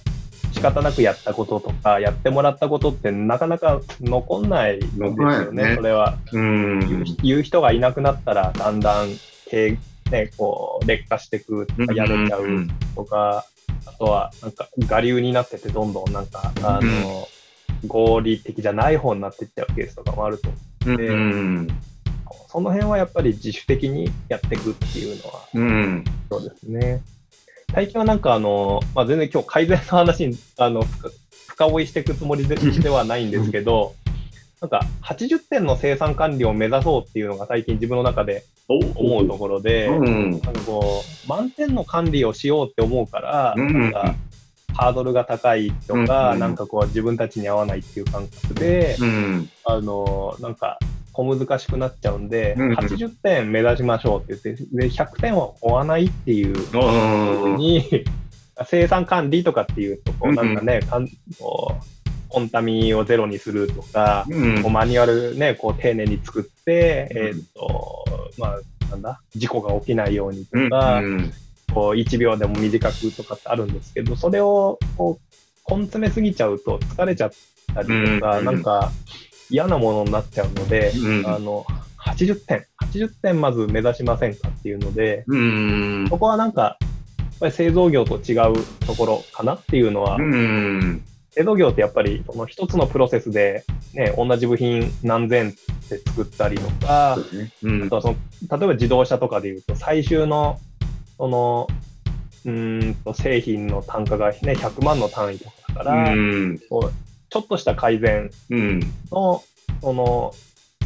仕方なくやったこととかやってもらったことってなかなか残んないですよね。ね。それは。うん。言う人がいなくなったらだんだん経ねこう劣化していくとかやめちゃうとか、あとはなんか我流になっててどんどんなんかあの、合理的じゃない方になっていっちゃうケースとかもあると思ううんその辺はやっぱり自主的にやっていくっていうのは。うん。そうですね。最近はなんかあの、まあ、全然今日改善の話にあの深深追いしていくつもりでではないんですけど、なんか80点の生産管理を目指そうっていうのが最近自分の中で思うところで、うん。なんかこう満点の管理をしようって思うから、うん。なんかハードルが高いとか、うん。なんかこう自分たちに合わないっていう感覚で、うん。あのなんか小難しくなっちゃうんで、うん。80点目指しましょうって言って、で100点は追わないっていううん。に、生産管理とかっていうと、こううん。なんかね、かんこうコンタミをゼロにするとか、うん。こうマニュアルね、こう丁寧に作って、うん。えーっと、まあ、なんだ、事故が起きないようにとうん。か、うん。こう1秒でも短くとかってあるんですけど、それをこう根詰めすぎちゃうと疲れちゃったりとか、うん。なんか嫌なものになっちゃうので、うんあの、80点、80点まず目指しませんかっていうので、うん。ここはなんか、やっぱり製造業と違うところかなっていうのは、うん。製造業ってやっぱりその一つのプロセスで、ね、同じ部品何千って作ったりとか、うんあとはその例えば自動車とかでいうと、最終のそのうーんと製品の単価が、ね、100万の単位とかだから、うん。ちょっとした改善うん。のその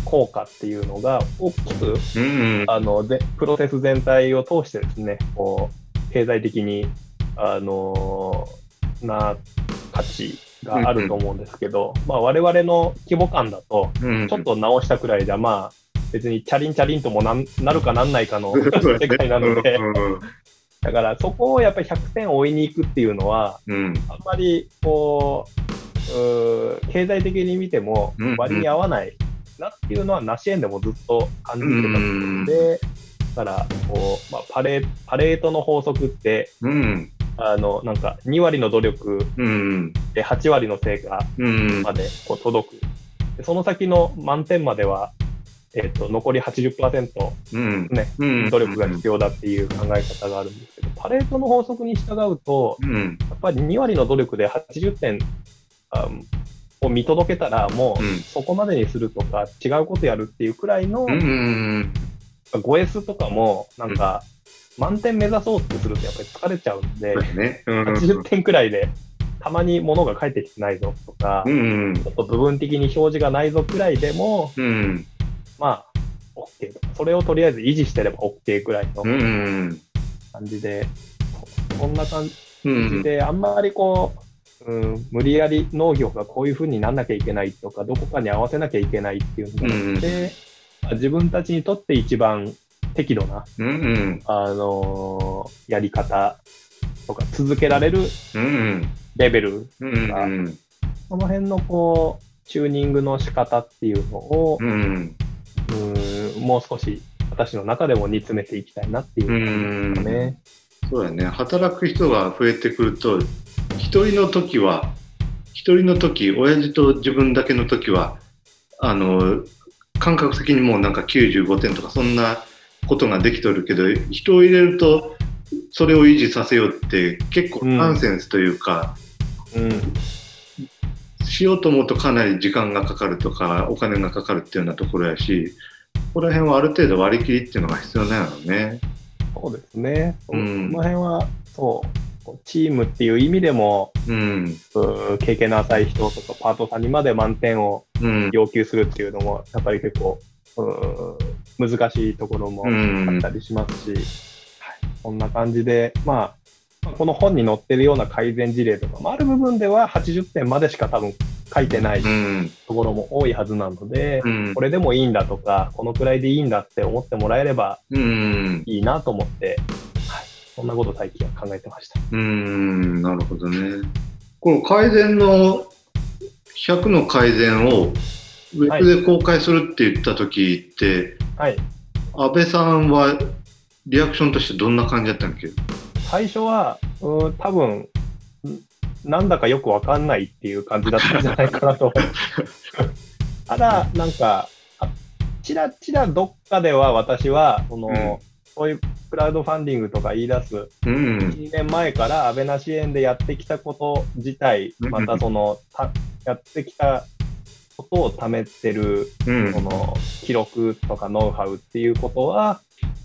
効果っていうのが大きくうん。あのでプロセス全体を通してですね、こう経済的にあのな価値があると思うんですけど、まあ我々の規模感だと、うん。ちょっと直したくらいじゃ、まあ別にチャリンチャリンともなるかなんないかの 世界なので、だからそこをやっぱり100点追いに行くっていうのは、うん。あんまりこう、経済的に見てもうん割に合わないなっていうのは、ナシ園でもずっと感じてたので、だからこう、まあ、パレパレートの法則って、うん。あのなんか2割の努力うん。で8割の成果うん。までこう届く。でその先の満点までは、えっと残り80%、うん。ね、うん。努力が必要だっていう考え方があるんですけど、パレートの法則に従うと、うん。やっぱり2割の努力で80点あを見届けたら、もうそこまでにするとか、違うことやるっていうくらいの、うん。5S とかも、なんか、満点目指そうってするとやっぱり疲れちゃうんでそう、ですね。うん。80点くらいで、たまに物が返ってきてないぞとか、うん。ちょっと部分的に表示がないぞくらいでも、うん。まあ、OK と。それをとりあえず維持してれば OK くらいのうん。感じで、こんな感うん。じで、あんまりこう、うん、無理やり農業がこういうふうになんなきゃいけないとか、どこかに合わせなきゃいけないっていうのがあって、まあ自分たちにとって一番適度な、うん。あのーやり方とか、続けられるうん。レベル、うん。その辺のこう、チューニングの仕方っていうのを、うん。うん、もう少し私の中でも煮詰めていきたいなっていう感じですかね。そうだね。働く人が増えてくると、一人の時は、一人の時、親父と自分だけの時は、あの、感覚的にもうなんか95点とか、そんなことができとるけど、人を入れると、それを維持させようって結構ナンセンスというか、うん、しようと思うとかなり時間がかかるとか、お金がかかるっていうようなところやし、ここら辺はある程度割り切りっていうのが必要なのね。そうですね。そうんの辺は、そう、こうチームっていう意味でも、うん。うん経験の浅い人とかパートさんにまで満点をうん。要求するっていうのも、やっぱり結構、うん難しいところもあったりしますし、はい、こんな感じで、まあ、この本に載ってるような改善事例とかもある部分では80点までしか多分書いてないうん。ところも多いはずなので、うんこ。れでもいいんだとか、このくらいでいいんだって思ってもらえればうん。いいなと思って、はい、そんなこと最近は考えてました。うーん、なるほどね。この改善の、100の改善をウェブで公開するって言った時って、はい、安倍さんはリアクションとしてどんな感じだったんだっけ？最初は、うん、多分んなんだかよくわかんないっていう感じだったんじゃないかなと。ただ、なんか、あちらちらどっかでは私は、その、うんそういうクラウドファンディングとか言い出すうん。2年前から安倍な支援でやってきたこと自体、うんまたその、たやってきたことを貯めてる、うんそ。の記録とかノウハウっていうことは、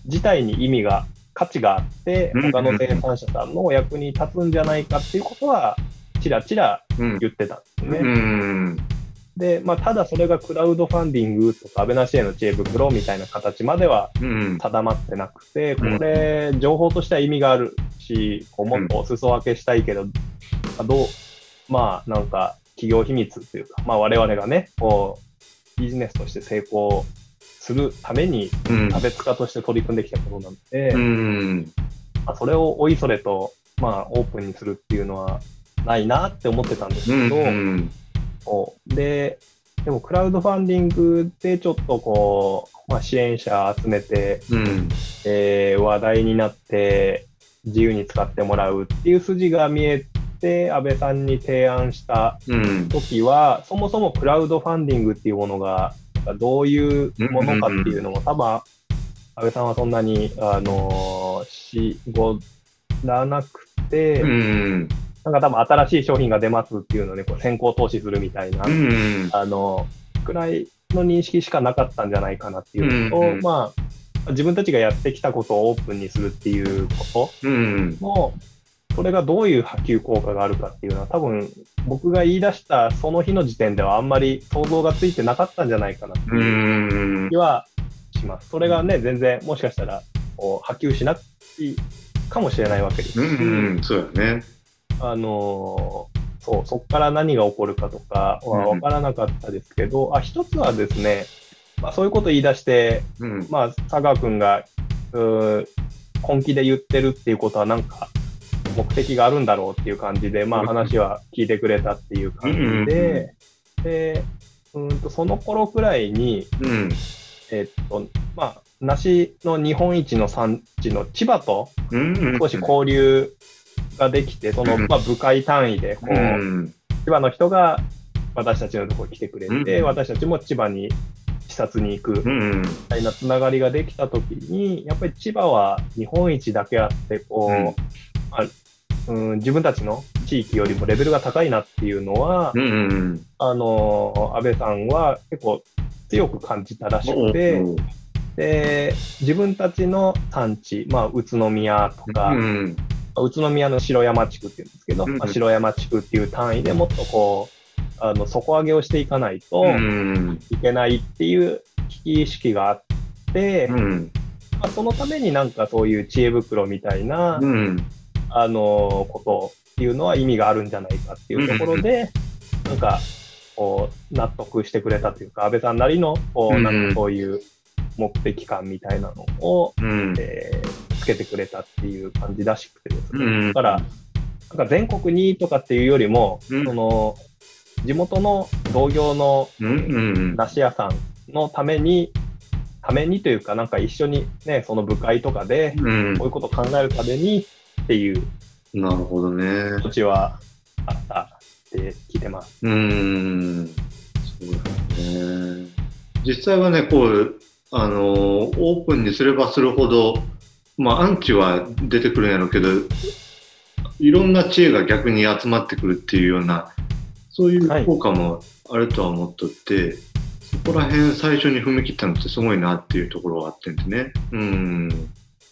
自体に意味が、価値があってうん、他の生産者さんのお役に立つんじゃないかっていうことは、ちらちらうん。言ってたんですね。うん。で、まあ、ただそれがクラウドファンディングとか、安倍な支援の知恵袋みたいな形まではうん。定まってなくて、こうんれ、情報としては意味があるし、こうもっとお裾分けしたいけど、どう、まあ、なんか、企業秘密というか、まあ、我々がね、こう、ビジネスとして成功するために、うん差別化として取り組んできたことなので、うん。まあ、それをおいそれと、まあ、オープンにするっていうのはないなって思ってたんですうん。けど、うん。そうで、でもクラウドファンディングでちょっとこう、まあ、支援者集めて、うん。えー話題になって自由に使ってもらうっていう筋が見えって安倍さんに提案したうん。時は、そもそもクラウドファンディングっていうものが、どういうものかっていうのも、多分安倍さんはそんなに、あのしごらなくて、うん。なんか多分新しい商品が出ますっていうので、こう先行投資するみたいな、うん。あの、くらいの認識しかなかったんじゃないかなっていうのと、うんうんまあ、自分たちがやってきたことをオープンにするっていうこうん。との、それがどういう波及効果があるかっていうのは、多分僕が言い出したその日の時点ではあんまり想像がついてなかったんじゃないかなってう。いうん気はします。それがね、全然もしかしたらこう波及しなくていいかもしれないわけですし、うん。うん。そうだね。あのーそう、そこから何が起こるかとかは分からなかったですけど、あ一つはですね、まあ、そういうこと言い出して、うん。まあ、佐川君がうー本気で言ってるっていうことは、なんか目的があるんだろうっていう感じで、まあ、うん話は聞いてくれたっていう感じうんで、でうんとその頃くらいに、うん。えっと、まあ、梨の日本一の産地の千葉とうん。少し交流ができて、その、うんまあ、部会単位で、こう、うん。千葉の人が私たちのところに来てくれて、うん私たちも千葉に視察に行くみうん。たいなつながりができたときに、やっぱり千葉は日本一だけあって、こう、うんまあうん、自分たちの地域よりもレベルが高いなっていうのは、うん。あの、安倍さんは結構強く感じたらしくて、で、自分たちの産地、まあ、宇都宮とか、うん。宇都宮の城山地区っていうんですけど、うんまあ、城山地区っていう単位でもっとこう、あの底上げをしていかないとうん。いけないっていう危機意識があって、うん。まあ、そのためになんかそういう知恵袋みたいな、うん。あのことっていうのは意味があるんじゃないかっていうところで、なんかこう納得してくれたというか、安倍さんなりのこううんなんかそういう目的感みたいなのを、うん。えーつけてくれたっていう感じらしくてですね。うんだから、なんか全国にとかっていうよりも、うんその地元の同業のうん。梨屋さんのために、ためにというか、なんか一緒にね、その部会とかで、うんこういうことを考えるためにっていうなるほどね。土地はあったって聞いてます。うん。そうだね。実際はね、こう、あの、オープンにすればするほど、まあ、アンチは出てくるんやろうけど、いろんな知恵が逆に集まってくるっていうような、そういう効果もあるとは思っとって、そこら辺最初に踏み切ったのってすごいなっていうところはあってんでね。うん。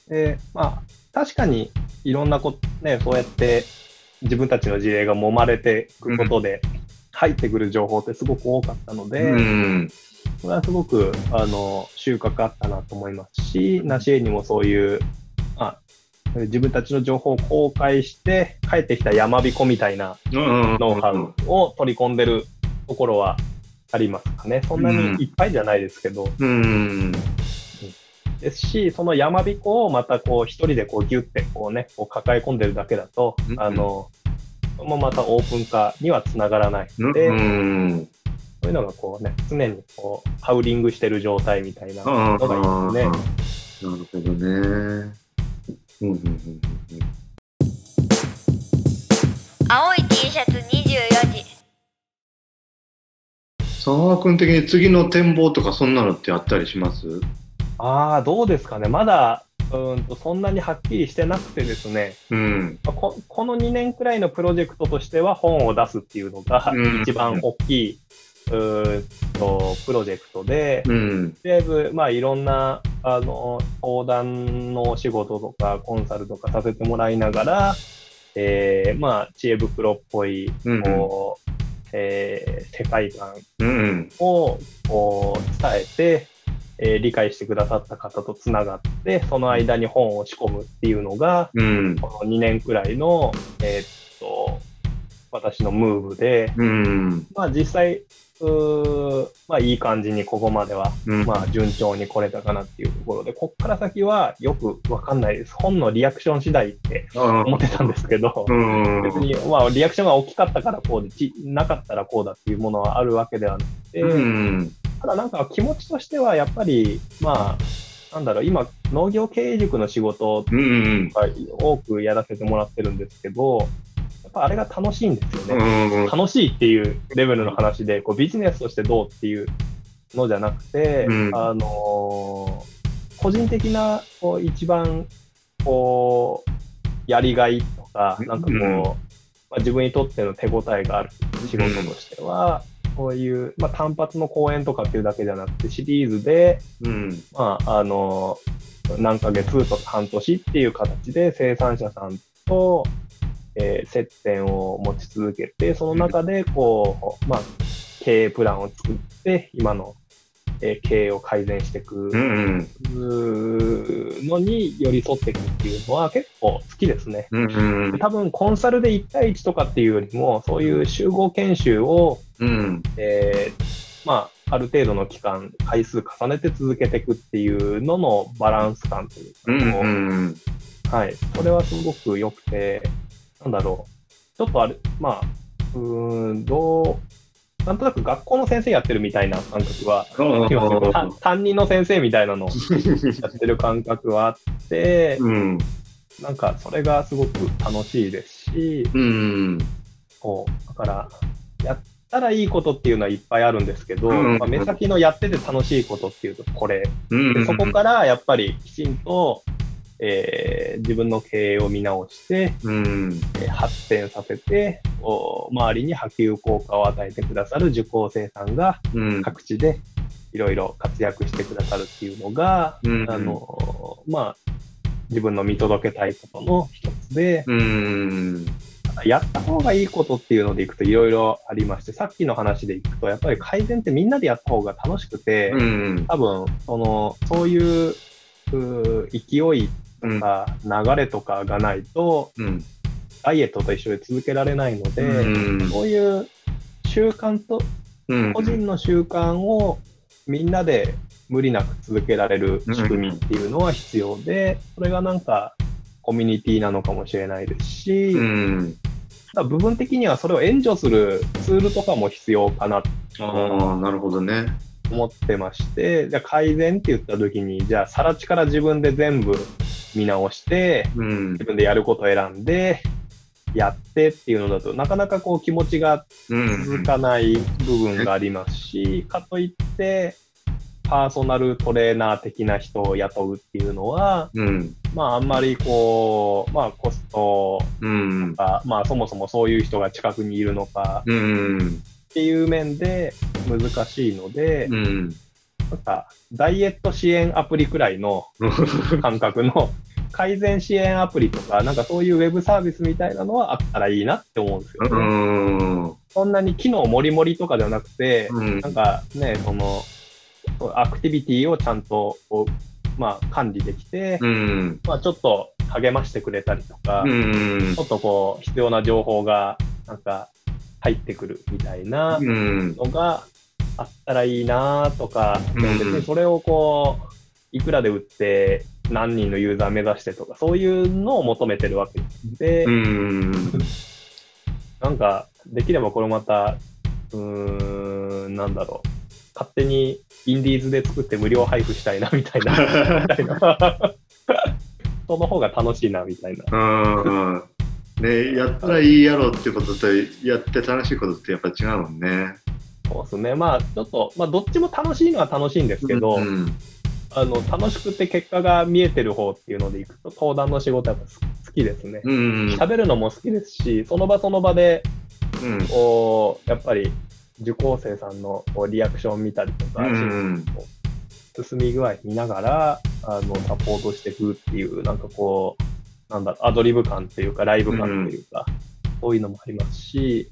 で、まあ、確かにいろんなこと、ね、そうやって自分たちの事例が揉まれていくことで、入ってくる情報ってすごく多かったので、うん。これはすごくあの収穫あったなと思いますし、ナシエにもそういう、まあ、自分たちの情報を公開して、帰ってきた山彦みたいなノウハウを取り込んでるところはありますかね。そんなにいっぱいじゃないですけど、うん。ですし、その山彦をまたこう一人でこうギュッてこうね、こう抱え込んでるだけだと、うんあの、もまたオープン化にはつながらないので、うん。そういうのがこうね、常にこう、ハウリングしてる状態みたいなあのがいいですね。なるほどね。うんうんうんうん青い T シャツ24時佐川君的に次の展望とかそんなのってあったりします？ああ、どうですかね。まだ、うーんと、そんなにはっきりしてなくてですね、うん。まあここの2年くらいのプロジェクトとしては本を出すっていうのがうん一番大きい、とプロジェクトで、うん。とりあえず、まあ、いろんな、あの、相談のお仕事とか、コンサルとかさせてもらいながら、えー、まあ、知恵袋っぽい、うんこう、えー世界観うん。をこう伝えて、えー理解してくださった方とつながって、その間に本を仕込むっていうのが、うん。この2年くらいの、えーっと、私のムーブで、うん。まあ実際、まあいい感じにここまでは、うん。まあ順調に来れたかなっていうところで、こっから先はよくわかんないです。本のリアクション次第ってあ思ってたんですけど、うん。別に、まあリアクションが大きかったからこうで、ちなかったらこうだっていうものはあるわけではなくて、うん。ただなんか気持ちとしてはやっぱり、まあ、なんだろう、今、農業経営塾の仕事うん。が多くやらせてもらってるんですけど、やっぱあれが楽しいんですようね。楽しいっていうレベルの話で、こうビジネスとしてどうっていうのじゃなくて、うん。あのー個人的なこう一番こうやりがいとか、なんかこう、うん。まあ、自分にとっての手応えがある仕事としては、こういう、まあ、単発の講演とかっていうだけじゃなくて、シリーズで、うん。まあ、あの、何ヶ月とか半年っていう形で生産者さんと、えー接点を持ち続けて、その中で、こう、まあ、経営プランを作って、今の、えー経営を改善していくうんのに寄り添っていくっていうのは結構好きですね。うんうん。で多分コンサルで1対1とかっていうよりも、そういう集合研修を、うん。えーまあ、ある程度の期間、回数重ねて続けていくっていうののバランス感というか、うんこううん。はい、それはすごく良くて、なんだろう、ちょっとあれ、まあ、うーん、どう、なんとなく学校の先生やってるみたいな感覚は、担任の先生みたいなのを やってる感覚はあって、うん。なんかそれがすごく楽しいですし、うん。こう、だから、やったらいいことっていうのはいっぱいあるんですけど、うん。まあ、目先のやってて楽しいことっていうと、これ。うん。でそこからやっぱりきちんと、えー自分の経営を見直して、うん。えー発展させて、お周りに波及効果を与えてくださる受講生さんがうん。各地でいろいろ活躍してくださるっていうのが、うん。あの、まあ、自分の見届けたいことの一つで、うん。やった方がいいことっていうのでいくといろいろありまして、さっきの話でいくと、やっぱり改善ってみんなでやった方が楽しくて、うん。多分、その、そういう、勢いとか流れとかがないと、うん。ダイエットと一緒で続けられないので、うん。そういう習慣と、うん。個人の習慣をみんなで無理なく続けられる仕組みっていうのは必要で、それがなんかコミュニティなのかもしれないですし、うん。ただ部分的にはそれを援助するツールとかも必要かなとああなるほどね。思ってまして、じゃあ改善って言った時に、じゃあ、さら地から自分で全部見直して、うん。自分でやることを選んで、やってっていうのだとなかなかこう気持ちがうん続かない部分がありますし、かといって、パーソナルトレーナー的な人を雇うっていうのは、うん。まああんまりこう、まあコストうん。が、まあそもそもそういう人が近くにいるのかうん。っていう面で難しいので、うん。なんかダイエット支援アプリくらいの 感覚の改善支援アプリとか、なんかそういうウェブサービスみたいなのはあったらいいなって思うんですよね。うんそんなに機能もりもりとかではなくて、うん。なんかね、その、アクティビティをちゃんとまあ、管理できて、うん。まあ、ちょっと励ましてくれたりとか、うん。ちょっとこう、必要な情報が、なんか、入ってくるみたいなうん。のがあったらいいなとか、うん。別にそれをこう、いくらで売って、何人のユーザー目指してとか、そういうのを求めてるわけで、うんなんか、できればこれまた、うーん、なんだろう。勝手にインディーズで作って無料配布したいな、みたいな。みたいなその方が楽しいな、みたいな。うんねやったらいいやろってこととやって楽しいことってやっぱ違うもんね。そうですね。まあ、ちょっと、まあ、どっちも楽しいのは楽しいんですけど、うんあの、楽しくて結果が見えてる方っていうのでいくと、登壇の仕事やっぱ好きですね。うん喋るのも好きですし、その場その場で、うん。こう、やっぱり、受講生さんのリアクション見たりとか、うん進み具合見ながら、あの、サポートしていくっていう、なんかこう、なんだアドリブ感というか、ライブ感というか、そういうのもありますし、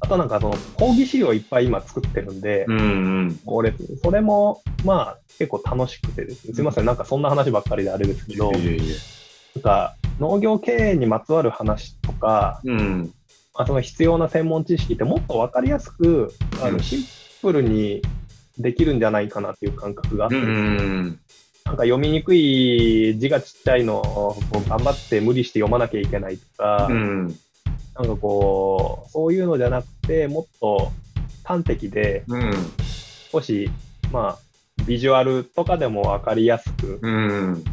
あとなんかその、講義資料いっぱい今作ってるんで、うん俺、それも、まあ、結構楽しくてですね、すいません、なんかそんな話ばっかりであれですけど、なんか、農業経営にまつわる話とか、うん。まあ、その必要な専門知識ってもっとわかりやすく、あうん。のシンプルにできるんじゃないかなっていう感覚があって、うん。なんか読みにくい字がちっちゃいのを頑張って無理して読まなきゃいけないとか、うんなんかこう、そういうのじゃなくて、もっと端的で、うん。少し、まあ、ビジュアルとかでもわかりやすく、うん。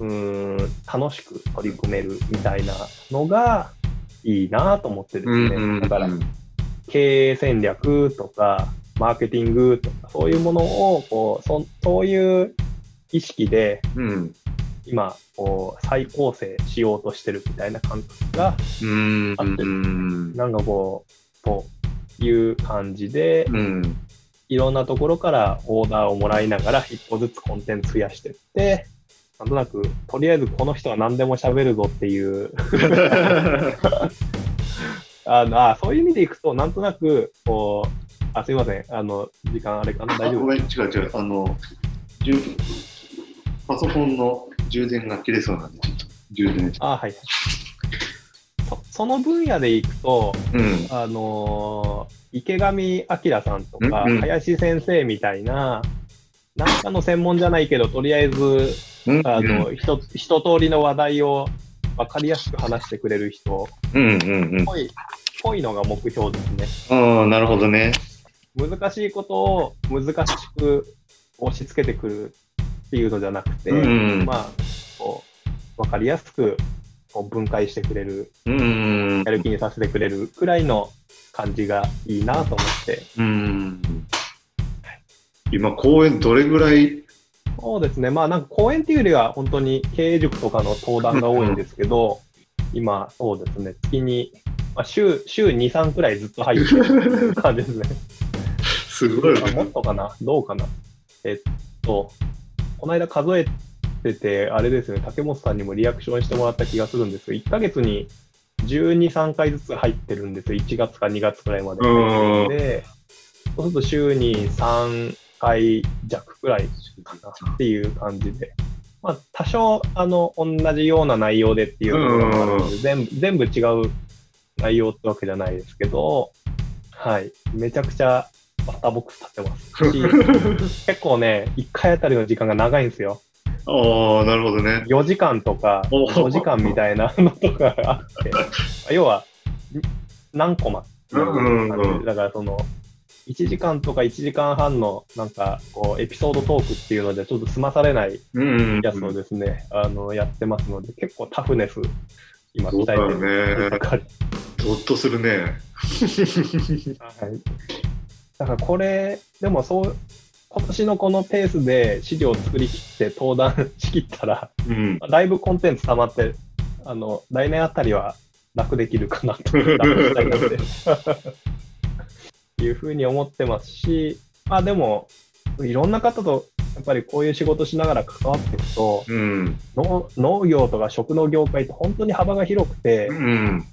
うーん、楽しく取り組めるみたいなのがいいなと思ってですね、うんうんだから経営戦略とか、マーケティングとか、そういうものをこうそ、そういう意識でうん。今こう、再構成しようとしてるみたいな感覚が、うん。あってうん。なんかこう、という感じで、うん。いろんなところからオーダーをもらいながら、一個ずつコンテンツ増やしていって、なんとなく、とりあえずこの人は何でも喋るぞっていう あのあそういう意味でいくと、なんとなく、こう、あ、すいません、あの、時間あれかな、大丈夫あごめん、違う違う。あの、充パソコンの充電が切れそうなんで、ちょっと充電。あ、はい。そその分野でいくと、うん。あのー池上彰さんとか、うんうん林先生みたいな、なんかの専門じゃないけど、とりあえず、うん。あの、ひと一通りの話題を分かりやすく話してくれる人うんうんうん。ぽい、ぽいのが目標ですね。ああ、なるほどね。難しいことを難しく押し付けてくるっていうのじゃなくて、うんまあ、こう、分かりやすくこう分解してくれる、うん。やる気にさせてくれるくらいの感じがいいなと思って、うん。今、公演どれぐらい？そうですね、まあなんか講演っていうよりは本当に経営塾とかの登壇が多いんですけど、今、そうですね、月に、まあ、週週2、3くらいずっと入ってる感じですね。すごい。あもっとかな？どうかな？えっと、この間数えてて、あれですね、竹本さんにもリアクションしてもらった気がするんですけど、1ヶ月に12、3回ずつ入ってるんですよ、1月か2月くらいまで。うんで、そうすると週に3回弱くらいかなっていう感じで。まあ、多少、あの、同じような内容でっていうところもあるので、全部、全部違う内容ってわけじゃないですけど、はい。めちゃくちゃバッターボックス立ってますし、結構ね、1回あたりの時間が長いんですよ。ああ、なるほどね。4時間とかお5時間みたいなのとかがあって、要は、ん何コマっていう感じでうんうんだからその、1時間とか1時間半のなんかこうエピソードトークっていうのでちょっと済まされないうん。やつをですね、あのやってますので、結構タフネス、今鍛えてるねばっかり。ゾッとするね。はい。だからこれ、でもそう、今年のこのペースで資料を作り切って登壇しきったら、うん。だいぶコンテンツ溜まって、あの、来年あたりは楽できるかなと、楽したいなって、いうふうに思ってますし、まあでも、いろんな方と、やっぱりこういう仕事しながら関わっていくと、うん。農農業とか食の業界って本当に幅が広くて、うん。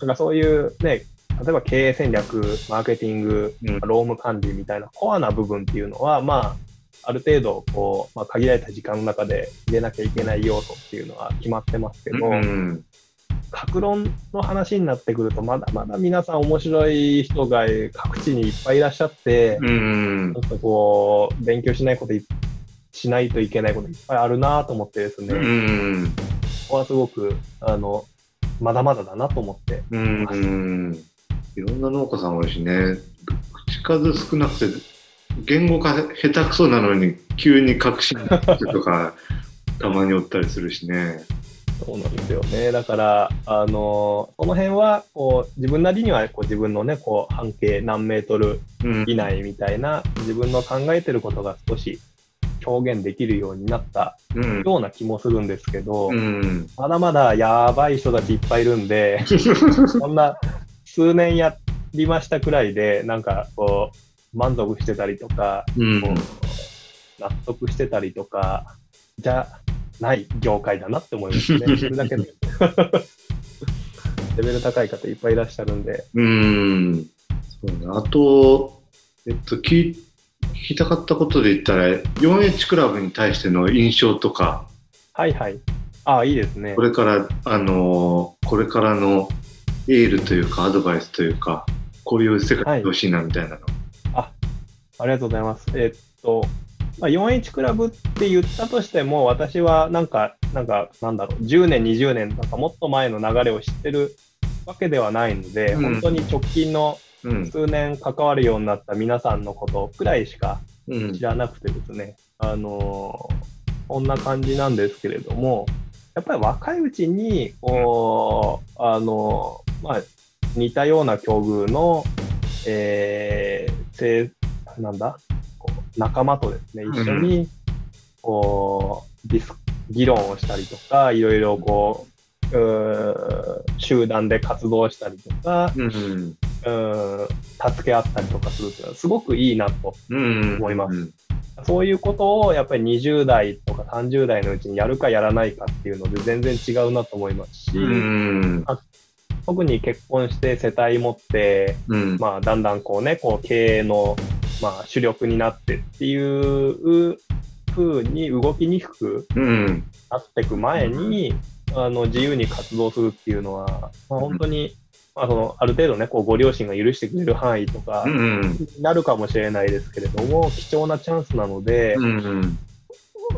なんかそういうね、例えば経営戦略、マーケティング、うん労務管理みたいなコアな部分っていうのは、まあ、ある程度、こう、まあ、限られた時間の中で入れなきゃいけない要素っていうのは決まってますけど、うん。格論の話になってくると、まだまだ皆さん面白い人が各地にいっぱいいらっしゃって、うんちょ。っとこう、勉強しないこといしないといけないこといっぱいあるなと思ってですね、うん。ここはすごく、あの、まだまだだなと思って、うん。いろんな農家さん多いしね。口数少なくて、言語化下手くそなのに、急に確信とか、たまにおったりするしね。そうなんですよね。だから、あの、その辺は、こう、自分なりには、こう、自分のね、こう、半径何メートルうん。以内みたいな、自分の考えてることが少し表現できるようになったうん。ような気もするんですけど、うん。まだまだやばい人たちいっぱいいるんで、そんな数年やりましたくらいで、なんか、こう、満足してたりとか、うん。納得してたりとか、じゃない業界だなって思いますね。それだけで。レベル高い方いっぱいいらっしゃるんで。うん。そうね。あと、えっと、聞きたかったことで言ったら、4H クラブに対しての印象とか、はいはい。ああ、いいですねこ。れから、あのーこれからのエールというか、アドバイスというか、こういう世界でほしいなみたいなの。ありがとうございます。えっと、まあ、4H クラブって言ったとしても、私はなんか、なんか、なんだろう、10年、20年とかもっと前の流れを知ってるわけではないので、うん本当に直近のうん。数年関わるようになった皆さんのことくらいしかうん知。らなくてですね、あのーこんな感じなんですけれども、やっぱり若いうちに、こう、あのーまあ、似たような境遇の、えー、せなんだ？こう仲間とですね、一緒に、こう、ディス議論をしたりとか、いろいろこう、う集団で活動したりとか、うん。うん助け合ったりとかするっていうのはすごくいいなと。うん。思いますそういうことをやっぱり20代とか30代のうちにやるかやらないかっていうので全然違うなと思いますし、うん。特に結婚して世帯持って、うん。まあ、だんだんこうね、こう経営の、まあ、主力になってっていう風に動きにくくうん。なっていく前に、あの自由に活動するっていうのは、まあ、本当に、まあ、そのある程度ね、こうご両親が許してくれる範囲とかうん。になるかもしれないですけれども、貴重なチャンスなので、うん。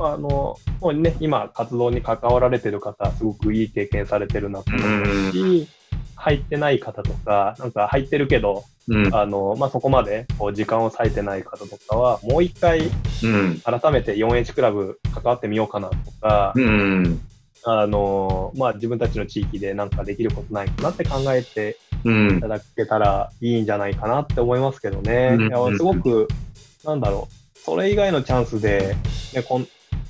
あの、もうね、今活動に関わられてる方、すごくいい経験されてるなと思いますし、入ってない方とか、なんか入ってるけど、うん。あの、まあ、そこまでこう時間を割いてない方とかは、もう一回うん。改めて 4H クラブ関わってみようかなとか、うん。あの、まあ、自分たちの地域でなんかできることないかなって考えてうんいた。だけたらいいんじゃないかなって思いますけどね。うんいやすごく、なんだろう、それ以外のチャンスで、ね、こん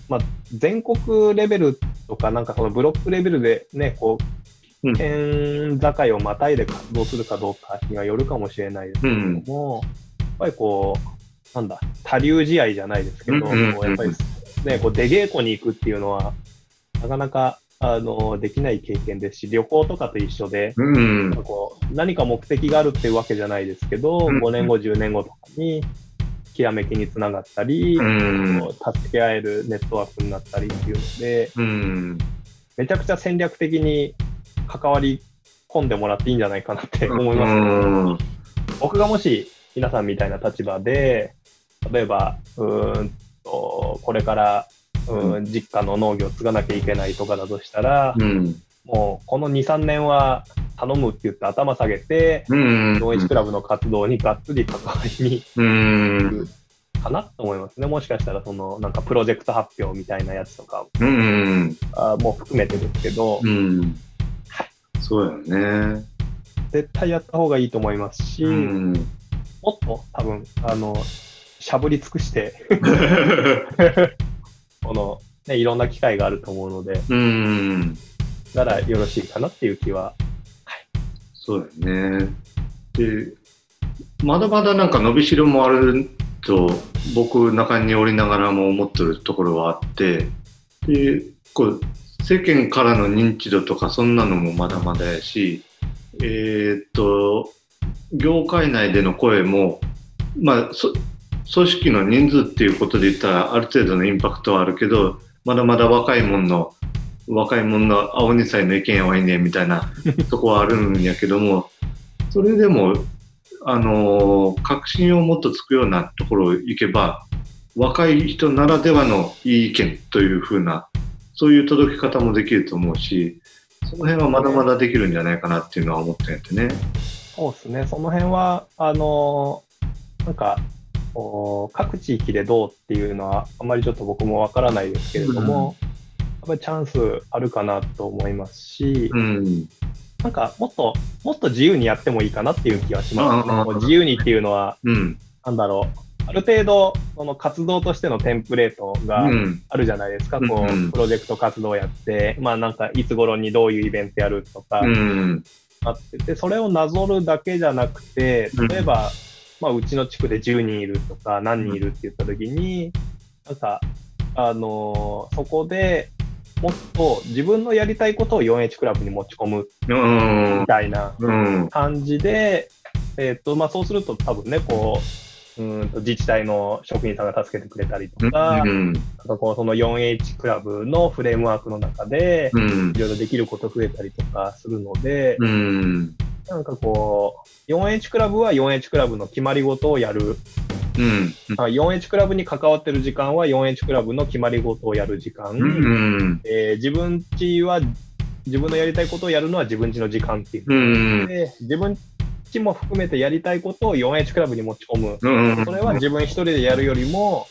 まあ、全国レベルとか、なんかそのブロックレベルでね、こう、うん県境をまたいで活動するかどうかにはよるかもしれないですけれども、やっぱりこう、なんだ、多流試合じゃないですけど、うんやっぱりね、こう出稽古に行くっていうのは、なかなか、あの、できない経験ですし、旅行とかと一緒で、うんこう何か目的があるっていうわけじゃないですけど、うん5年後、10年後とかに、きらめきにつながったり、うん助け合えるネットワークになったりっていうので、うん。めちゃくちゃ戦略的に関わり込んでもらっていいんじゃないかなって思います、うん僕がもし皆さんみたいな立場で、例えば、うーんと、これから、うーん、実家の農業を継がなきゃいけないとかだとしたら、うん。もうこの2、3年は頼むって言って頭下げて、うん。ノイチクラブの活動にがっつり関わりにうんかなと思います。ね。もしかしたら、その、なんかプロジェクト発表みたいなやつとかうん。あも含めてですけど、うんそうやね絶対やった方がいいと思いますし、うんもっと多分、あの、しゃぶり尽くして、この、ね、いろんな機会があると思うので、うんならよろしいかなっていう気は。そうだよね。で、まだまだなんか伸びしろもあると、僕、中におりながらも思ってるところはあって、で、こう、世間からの認知度とかそんなのもまだまだやし、えーっと、業界内での声も、まあ、そ組織の人数っていうことで言ったらある程度のインパクトはあるけど、まだまだ若いもんの、若いもんの青二歳の意見やわいねみたいな とこはあるんやけども、それでも、あのー確信をもっとつくようなところ行けば、若い人ならではのいい意見というふうな、そういう届き方もできると思うし、その辺はまだまだできるんじゃないかなっていうのは思ってんやってね。そうですね、その辺は、あのなんか、各地域でどうっていうのは、あまりちょっと僕もわからないですけれども、やっぱりチャンスあるかなと思いますし、うん。なんかもっと、もっと自由にやってもいいかなっていう気はしますね。自由にっていうのは、うん。なんだろう、ある程度、その活動としてのテンプレートうがん。あるじゃないですか、うんこうプロジェクト活動やって、まあなんか、いつ頃にどういうイベントやるとかうん。あってて、それをなぞるだけじゃなくて、例えば、まあ、うちの地区で10人いるとか、何人いるって言ったときに、なんか、あのーそこでもっと自分のやりたいことを 4H クラブに持ち込むうんみ。たいなうん。感じで、えっ、と、まあ、そうすると多分ね、こう、うーんと自治体の職員さんが助けてくれたりとか、うん。なんかこうその 4H クラブのフレームワークの中で、うんい。ろいろできること増えたりとかするので、うん。なんかこう、4H クラブは 4H クラブの決まり事をやる。うん。あ 4H クラブに関わってる時間は 4H クラブの決まり事をやる時間。うん。えー自分ちは、自分のやりたいことをやるのは自分ちの時間っていう。うん。で、自分ちも含めてやりたいことを 4H クラブに持ち込む。うん。それは自分一人でやるよりも、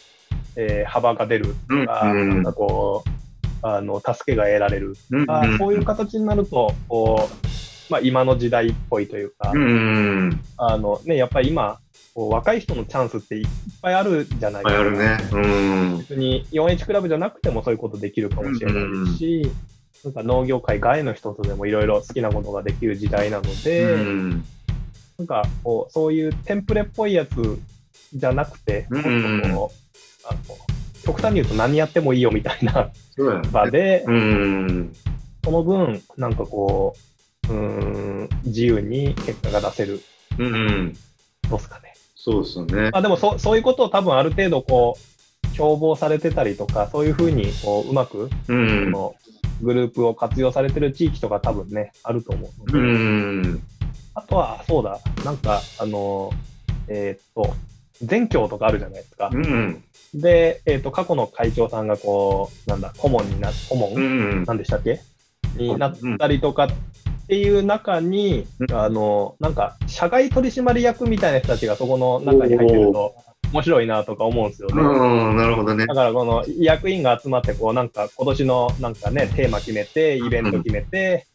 えー幅が出るとか、うんなんかこう、あの、助けが得られるうんあそういう形になると、こう、まあ、今の時代っぽいというか、うん。あのね、やっぱり今、こう若い人のチャンスっていっぱいあるじゃないあるね。うん。別に 4H クラブじゃなくてもそういうことできるかもしれないですし、なんか農業界外の人とでもいろいろ好きなことができる時代なので、うん。なんかこうそういうテンプレっぽいやつじゃなくて、うんもっとこうあの極端に言うと何やってもいいよみたいな。場で、うん。その分、なんかこう、うーん、自由に結果が出せる、うん。どうですかね。そうですよね。あでもそ、そういうことを多分ある程度こう、標榜されてたりとか、そういうふうにこううまく、うそん。のグループを活用されてる地域とか多分ね、あると思うので、うん。あとは、そうだ、なんか、あの、えーっと、全教とかあるじゃないですか。うん。で、えーっと、過去の会長さんがこう、なんだ、顧問にな、顧問、うん。なんでしたっけ？になったりとかっていう中に、うんあの、なんか、社外取締役みたいな人たちがそこの中に入ってると、面白いなとか思うんですよね。うん。なるほどねだ。からこの役員が集まって、こうなんか今年のなんかね、テーマ決めて、イベント決めて、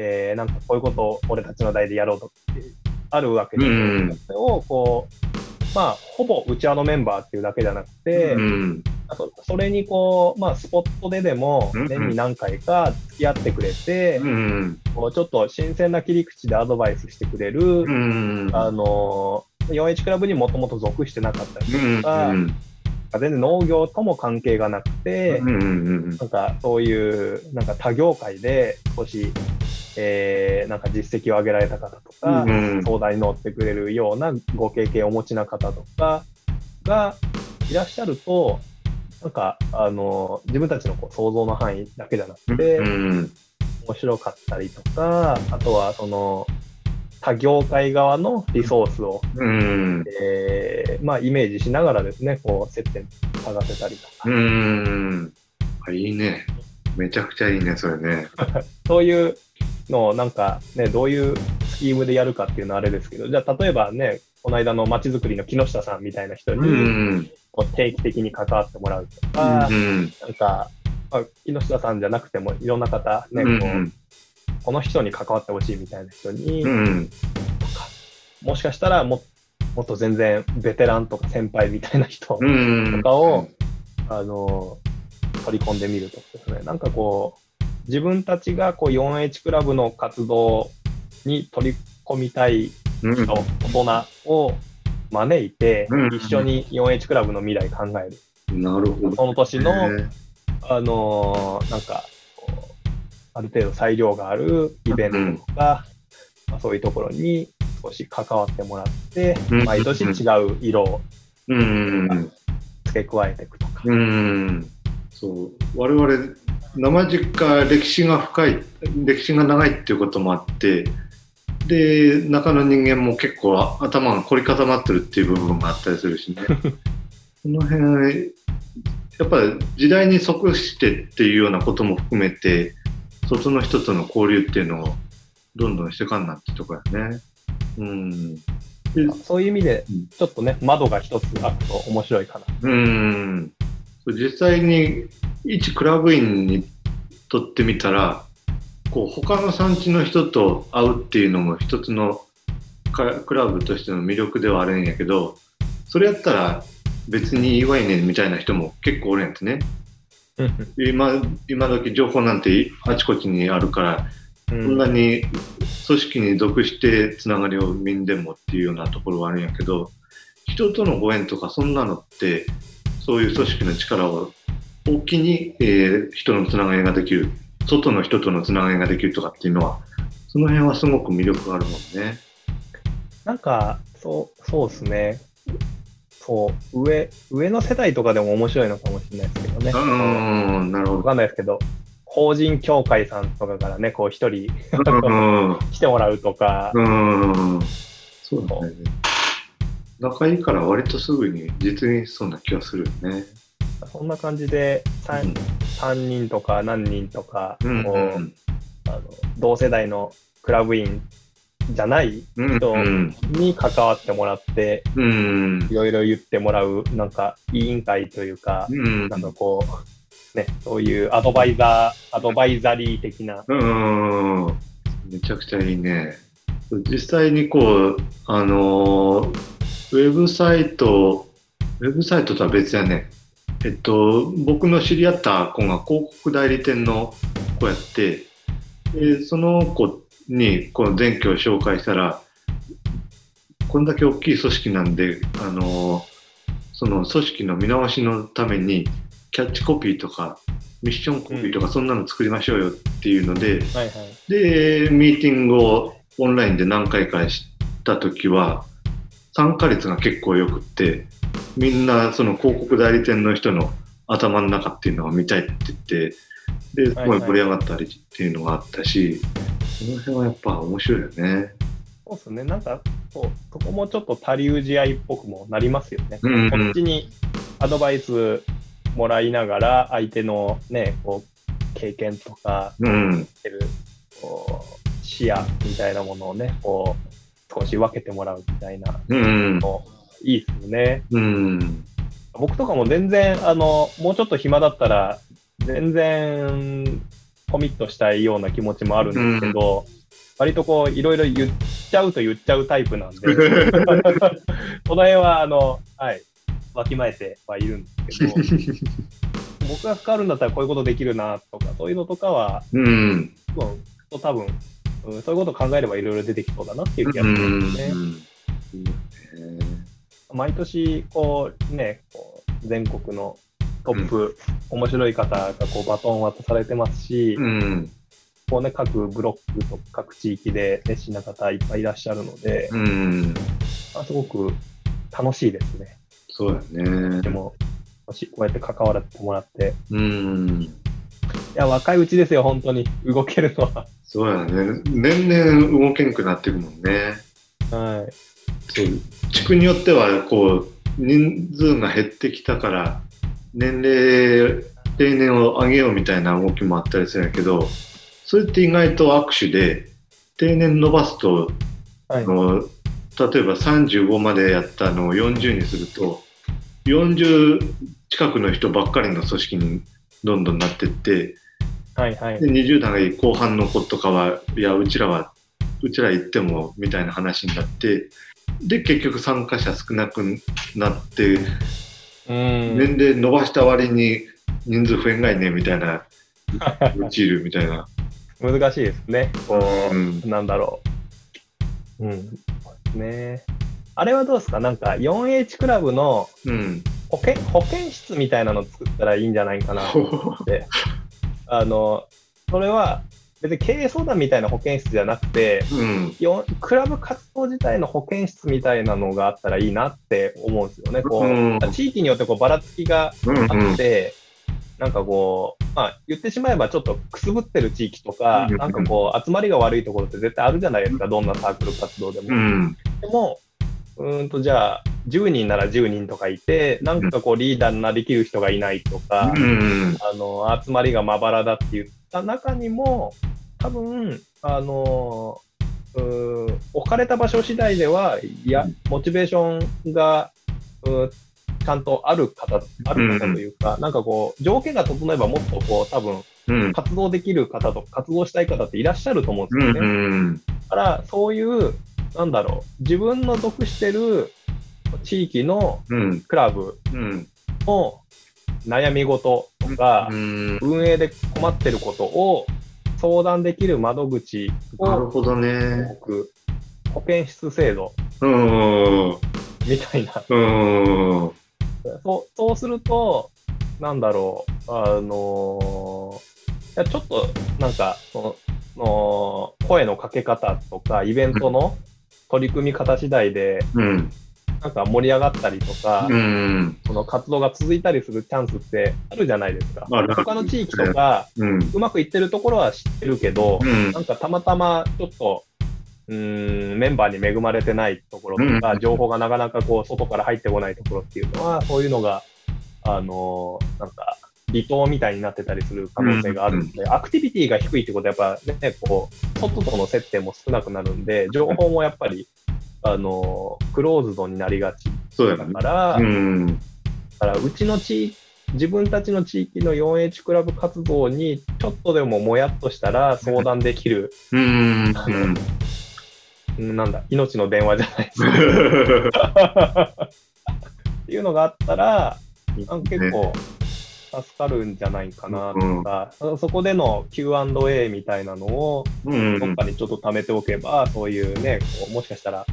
えーなんかこういうことを俺たちの代でやろうとってあるわけで、うんそれをこう、まあ、ほぼうちわのメンバーっていうだけじゃなくて、うん。あとそれにこう、まあ、スポットででも年に何回か付き合ってくれて、うん。こうちょっと新鮮な切り口でアドバイスしてくれる、うん。あの 4H クラブにもともと属してなかったりうん。とか、うん。全然農業とも関係がなくて、うん。なんかそういうなんか他業界で少し、えーなんか実績を上げられた方とか、うん相談に乗ってくれるようなご経験をお持ちな方とかがいらっしゃると、なんかあの自分たちのこう想像の範囲だけじゃなくて、うん。面白かったりとか、あとはその他業界側のリソースを、うん。えーまあ、イメージしながらですね、こう接点探せたりとか、うん。あ、いいね。めちゃくちゃいいね、それね。そういうのをなんかね、どういうスキームでやるかっていうのはあれですけど、じゃあ例えばね、この間の街づくりの木下さんみたいな人うにん。こう定期的に関わってもらうとか、うん。なんか、まあ、木下さんじゃなくてもいろんな方、ね、こううん。この人に関わってほしいみたいな人に、うん。もしかしたらももっと全然ベテランとか先輩みたいな人、うん。とかをあの取り込んでみるとですね、なんかこう、自分たちがこう 4H クラブの活動に取り込みたいうん。人、大人を招いてうん、一緒に 4H クラブの未来考える。なるほど。その年の、ねあのーなんかある程度裁量があるイベントとか、まあ、そういうところに少し関わってもらって、うん毎年違う色をうん。付け加えていくとか。うん。そう。我々、生実家、歴史が深い、歴史が長いっていうこともあって、で、中の人間も結構頭が凝り固まってるっていう部分があったりするしね。この辺、やっぱり時代に即してっていうようなことも含めて、外の人との交流っていうのをどんどんしてかんなってとこやね。うん。でそういう意味でうん、ちょっとね、窓が一つ開くと面白いかな。うん。実際に一クラブ員にとってみたら、こう他の産地の人と会うっていうのも一つのかクラブとしての魅力ではあるんやけど、それやったら別にいいわいねんみたいな人も結構おるんやってね。今、今時情報なんてあちこちにあるから、うこんなに組織に属してつながりを生んでもっていうようなところはあるんやけど、人とのご縁とかそんなのって、そういう組織の力を大きに、えー人のつながりができる、外の人とのつながりができるとかっていうのは、その辺はすごく魅力があるもんね。なんか、そう、そうですね。そう、上、上の世代とかでも面白いのかもしれないですけどね。うーん、なるほわかんないですけど、法人協会さんとかからね、こう一人。来てもらうとか、うん。そうだね。仲いいから割とすぐに実現しそうな気がするよね。そんな感じで3、三人とか何人とか、うん。こうあの同世代のクラブ員じゃないうん。人うん。に関わってもらって、うんい。ろいろ言ってもらう、なんか委員会というか、うん。なんかこう、ね、そういうアドバイザー、アドバイザリー的な、うん。めちゃくちゃいいね。実際にこう、あのーウェブサイト、ウェブサイトとは別やね。えっと、僕の知り合った子が広告代理店の子やって、でその子にこの前期を紹介したら、こんだけ大きい組織なんで、あのーその組織の見直しのために、キャッチコピーとか、ミッションコピーとか、そんなの作りましょうよっていうので、はいはい。で、ミーティングをオンラインで何回かしたときは、参加率が結構良くって、みんなその広告代理店の人の頭の中っていうのを見たいって言って、で、すごい盛り上がったりっていうのがあったし、その辺はやっぱ面白いよね。そうですね。なんか、そうそこもちょっと他流試合っぽくもなりますよね。うんうんこっちにアドバイスもらいながら、相手のね、こう、経験とか、うん。てるこう視野みたいなものをね、こう、少し分けてもらうみたいなうん。の、いいですよね。うん。僕とかも全然、あの、もうちょっと暇だったら、全然コミットしたいような気持ちもあるんですけど、割とこう、いろいろ言っちゃうと言っちゃうタイプなんで、その辺は、あの、はい、わきまえてはいるんですけど、僕が関わるんだったらこういうことできるなとか、そういうのとかは、うん。うん、多分、うん、そういうことを考えればいろいろ出てきそうだなっていう気がするんですね。毎年、こうね、こう全国のトップ、面白い方がこうバトンを渡されてますし、うん。こうね、各ブロックと各地域で熱心な方いっぱいいらっしゃるので、うん。あすごく楽しいですね。そうだねで。も、こうやって関わらせてもらって、うん。いや、若いうちですよ、本当に、動けるのは。そうやね。年々動けんくなっていくもんね。はい。そう地区によってはこう人数が減ってきたから年齢定年を上げようみたいな動きもあったりするんやけどそれって意外と握手で定年伸ばすとはいあ。の例えば35までやったのを40にすると40近くの人ばっかりの組織にどんどんなってってはい。はいで。20代後半の子とかはいやうちらはうちら行ってもみたいな話になってで結局参加者少なくなってうん。年齢伸ばした割に人数増えんがいねみたいな陥るみたいな、難しいですね。こう、うん、なんだろう。うん。ね。あれはどうですか？なんか 4H クラブのうん、保健保健室みたいなの作ったらいいんじゃないかなと思って。あの、それは別に経営相談みたいな保健室じゃなくて、うん、よクラブ活動自体の保健室みたいなのがあったらいいなって思うんですよね。こううん。地域によってこうばらつきがうん、あって、なんかこう、まあ、言ってしまえばちょっとくすぶってる地域とか、うん。なんかこう、集まりが悪いところって絶対あるじゃないですか、どんなサークル活動でも。うん、でも、うーんと、じゃあ、10人なら10人とかいて、なんかこう、リーダーになりきる人がいないとか、うん、あの、集まりがまばらだって言った中にも、多分、あの、うー置かれた場所次第では、いや、モチベーションが、うーちゃんとある方、ある方というか、なんかこう、条件が整えばもっとこう、多分、うん、活動できる方と活動したい方っていらっしゃると思うんですよね。うん、だから、そういう、なんだろう、自分の属してる地域のうん、クラブうん、の悩み事とか、うん、運営で困ってることを相談できる窓口をなるほどね。保健室制度うん、みたいな。うん、そうそうすると、なんだろう、あのいやちょっとなんかそのの声のかけ方とか、イベントの取り組み方次第で、うん、なんか盛り上がったりとか、うん、その活動が続いたりするチャンスってあるじゃないですか。ある他の地域とか、うん、うまくいってるところは知ってるけど、うん。なんかたまたまちょっと、うーん、メンバーに恵まれてないところとか、うん。情報がなかなかこう、外から入ってこないところっていうのは、そういうのが、あのーなんか、離島みたいになってたりする可能性があるので、アクティビティが低いってことは、やっぱね、こう、外との接点も少なくなるんで、情報もやっぱり、あのークローズドになりがち。だから、うん、だからうちの地自分たちの地域の 4H クラブ活動にちょっとでももやっとしたら相談できる、うん。なんだ、命の電話じゃないですか。っていうのがあったら、あ結構助かるんじゃないかなとか、そこでの Q&A みたいなのをうん。どっかにちょっと貯めておけば、そういうね、こうもしかしたら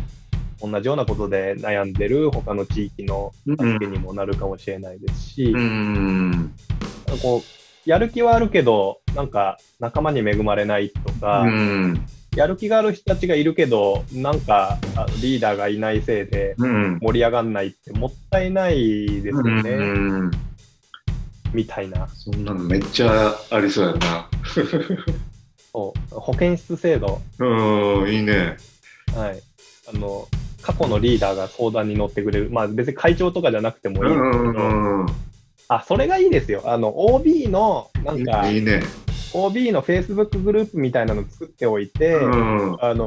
同じようなことで悩んでる他の地域の助けにもなるかもしれないですし、うん。こうやる気はあるけど、なんか仲間に恵まれないとか、うん。やる気がある人たちがいるけど、なんかあリーダーがいないせいでうん。盛り上がんないってもったいないですよね、うん。みたいな。そんなのめっちゃありそうやな。そう保健室制度、うん、いいね。はい、あの過去のリーダーが相談に乗ってくれる、まあ、別に会長とかじゃなくてもういいんですけど、ん。あそれがいいですよ、あの OB のなんか、いいね。OB の Facebook グループみたいなの作っておいて、うん。あの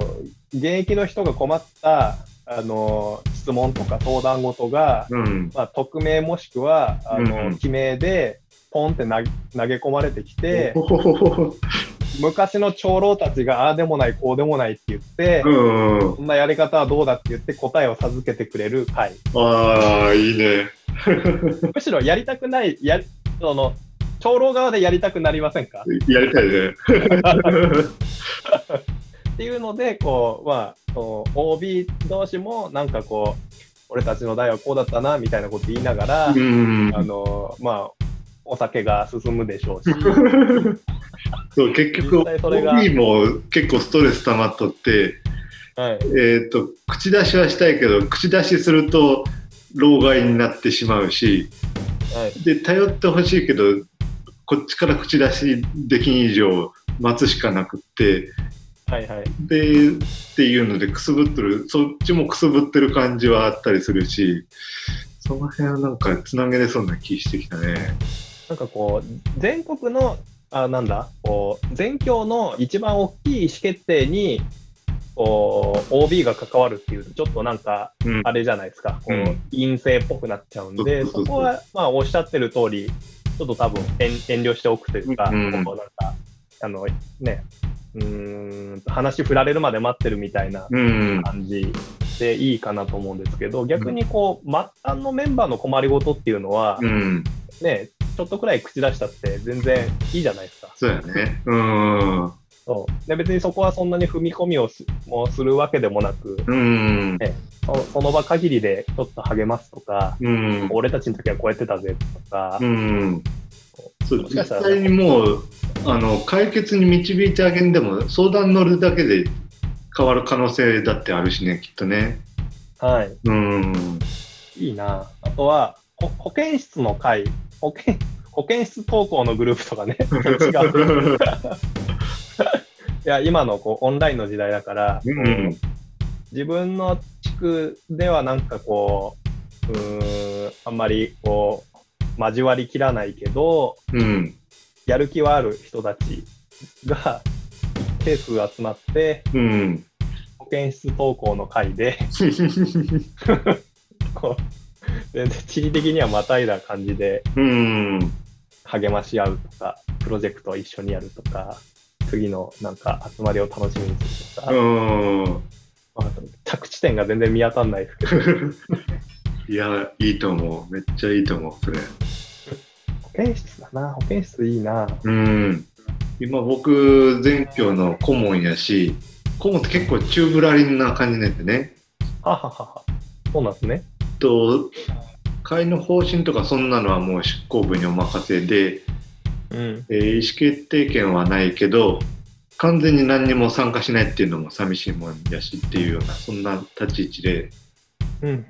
現役の人が困ったあの質問とか相談事が、うん。まあ、匿名もしくはあの、うん記名でポンって投げ込まれてきて、昔の長老たちがああでもないこうでもないって言って、うん。そんなやり方はどうだって言って答えを授けてくれる会。ああ、いいね。むしろやりたくない、やその長老側でやりたくなりませんか？やりたいね。っていうので、こう、まあ、その OB 同士もなんかこう、俺たちの代はこうだったなみたいなこと言いながら、うん。あのまあ、お酒が進むでしょうし、そう結局実際それが OB も結構ストレス溜まっとって、はい、えっと口出しはしたいけど口出しすると老害になってしまうしはい、で頼ってほしいけどこっちから口出しできん以上待つしかなくってはい、はい。でっていうのでくすぶってるそっちもくすぶってる感じはあったりするしその辺はなんかつなげれそうな気してきたね。なんかこう、全国の、あなんだ、こう、全教の一番大きい意思決定に、こう、OB が関わるっていうと、ちょっとなんか、うん。あれじゃないですか、こう、うん。陰性っぽくなっちゃうんで、そうそうそうそこは、まあ、おっしゃってる通り、ちょっと多分遠、遠慮しておくというか、うん。こうなんか、あの、ね、うーん、話振られるまで待ってるみたいなうん。感じでいいかなと思うんですけど、逆にこう、末端のメンバーの困りごとっていうのは、うん、ね、ちょっとくらい口出したって全然いいじゃないですか。そうやね。うん。そう。で別にそこはそんなに踏み込みをすもうするわけでもなく、うん。そその場限りでちょっと励ますとか、うん。俺たちの時はこうやってたぜとか、うんそう実際にもうあの解決に導いてあげんでも相談乗るだけで変わる可能性だってあるしねきっとね。はい、うんいいな。あとは、ほ保健室の会、保健保健室登校のグループとかね、違う。いや、今のこうオンラインの時代だから、うん自分の地区ではなんかこう、うーん、あんまりこう、交わりきらないけど、うん。やる気はある人たちが一定数集まって、うん。保健室登校の会で、こう、全然地理的にはまたいだ感じでうん。励まし合うとか、プロジェクトを一緒にやるとか、次のなんか集まりを楽しみにするとか、うん。まあ着地点が全然見当たんないですけど、いやいいと思うめっちゃいいと思うそれ。保健室だな、保健室いいな。うん今僕全教の顧問やし顧問って結構中ぶらりんな感じなんでね。はははは。そうなんですね。と会の方針とかそんなのはもう執行部にお任せで、うん。えー意思決定権はないけど完全に何にも参加しないっていうのも寂しいもんやしっていうようなそんな立ち位置でうん。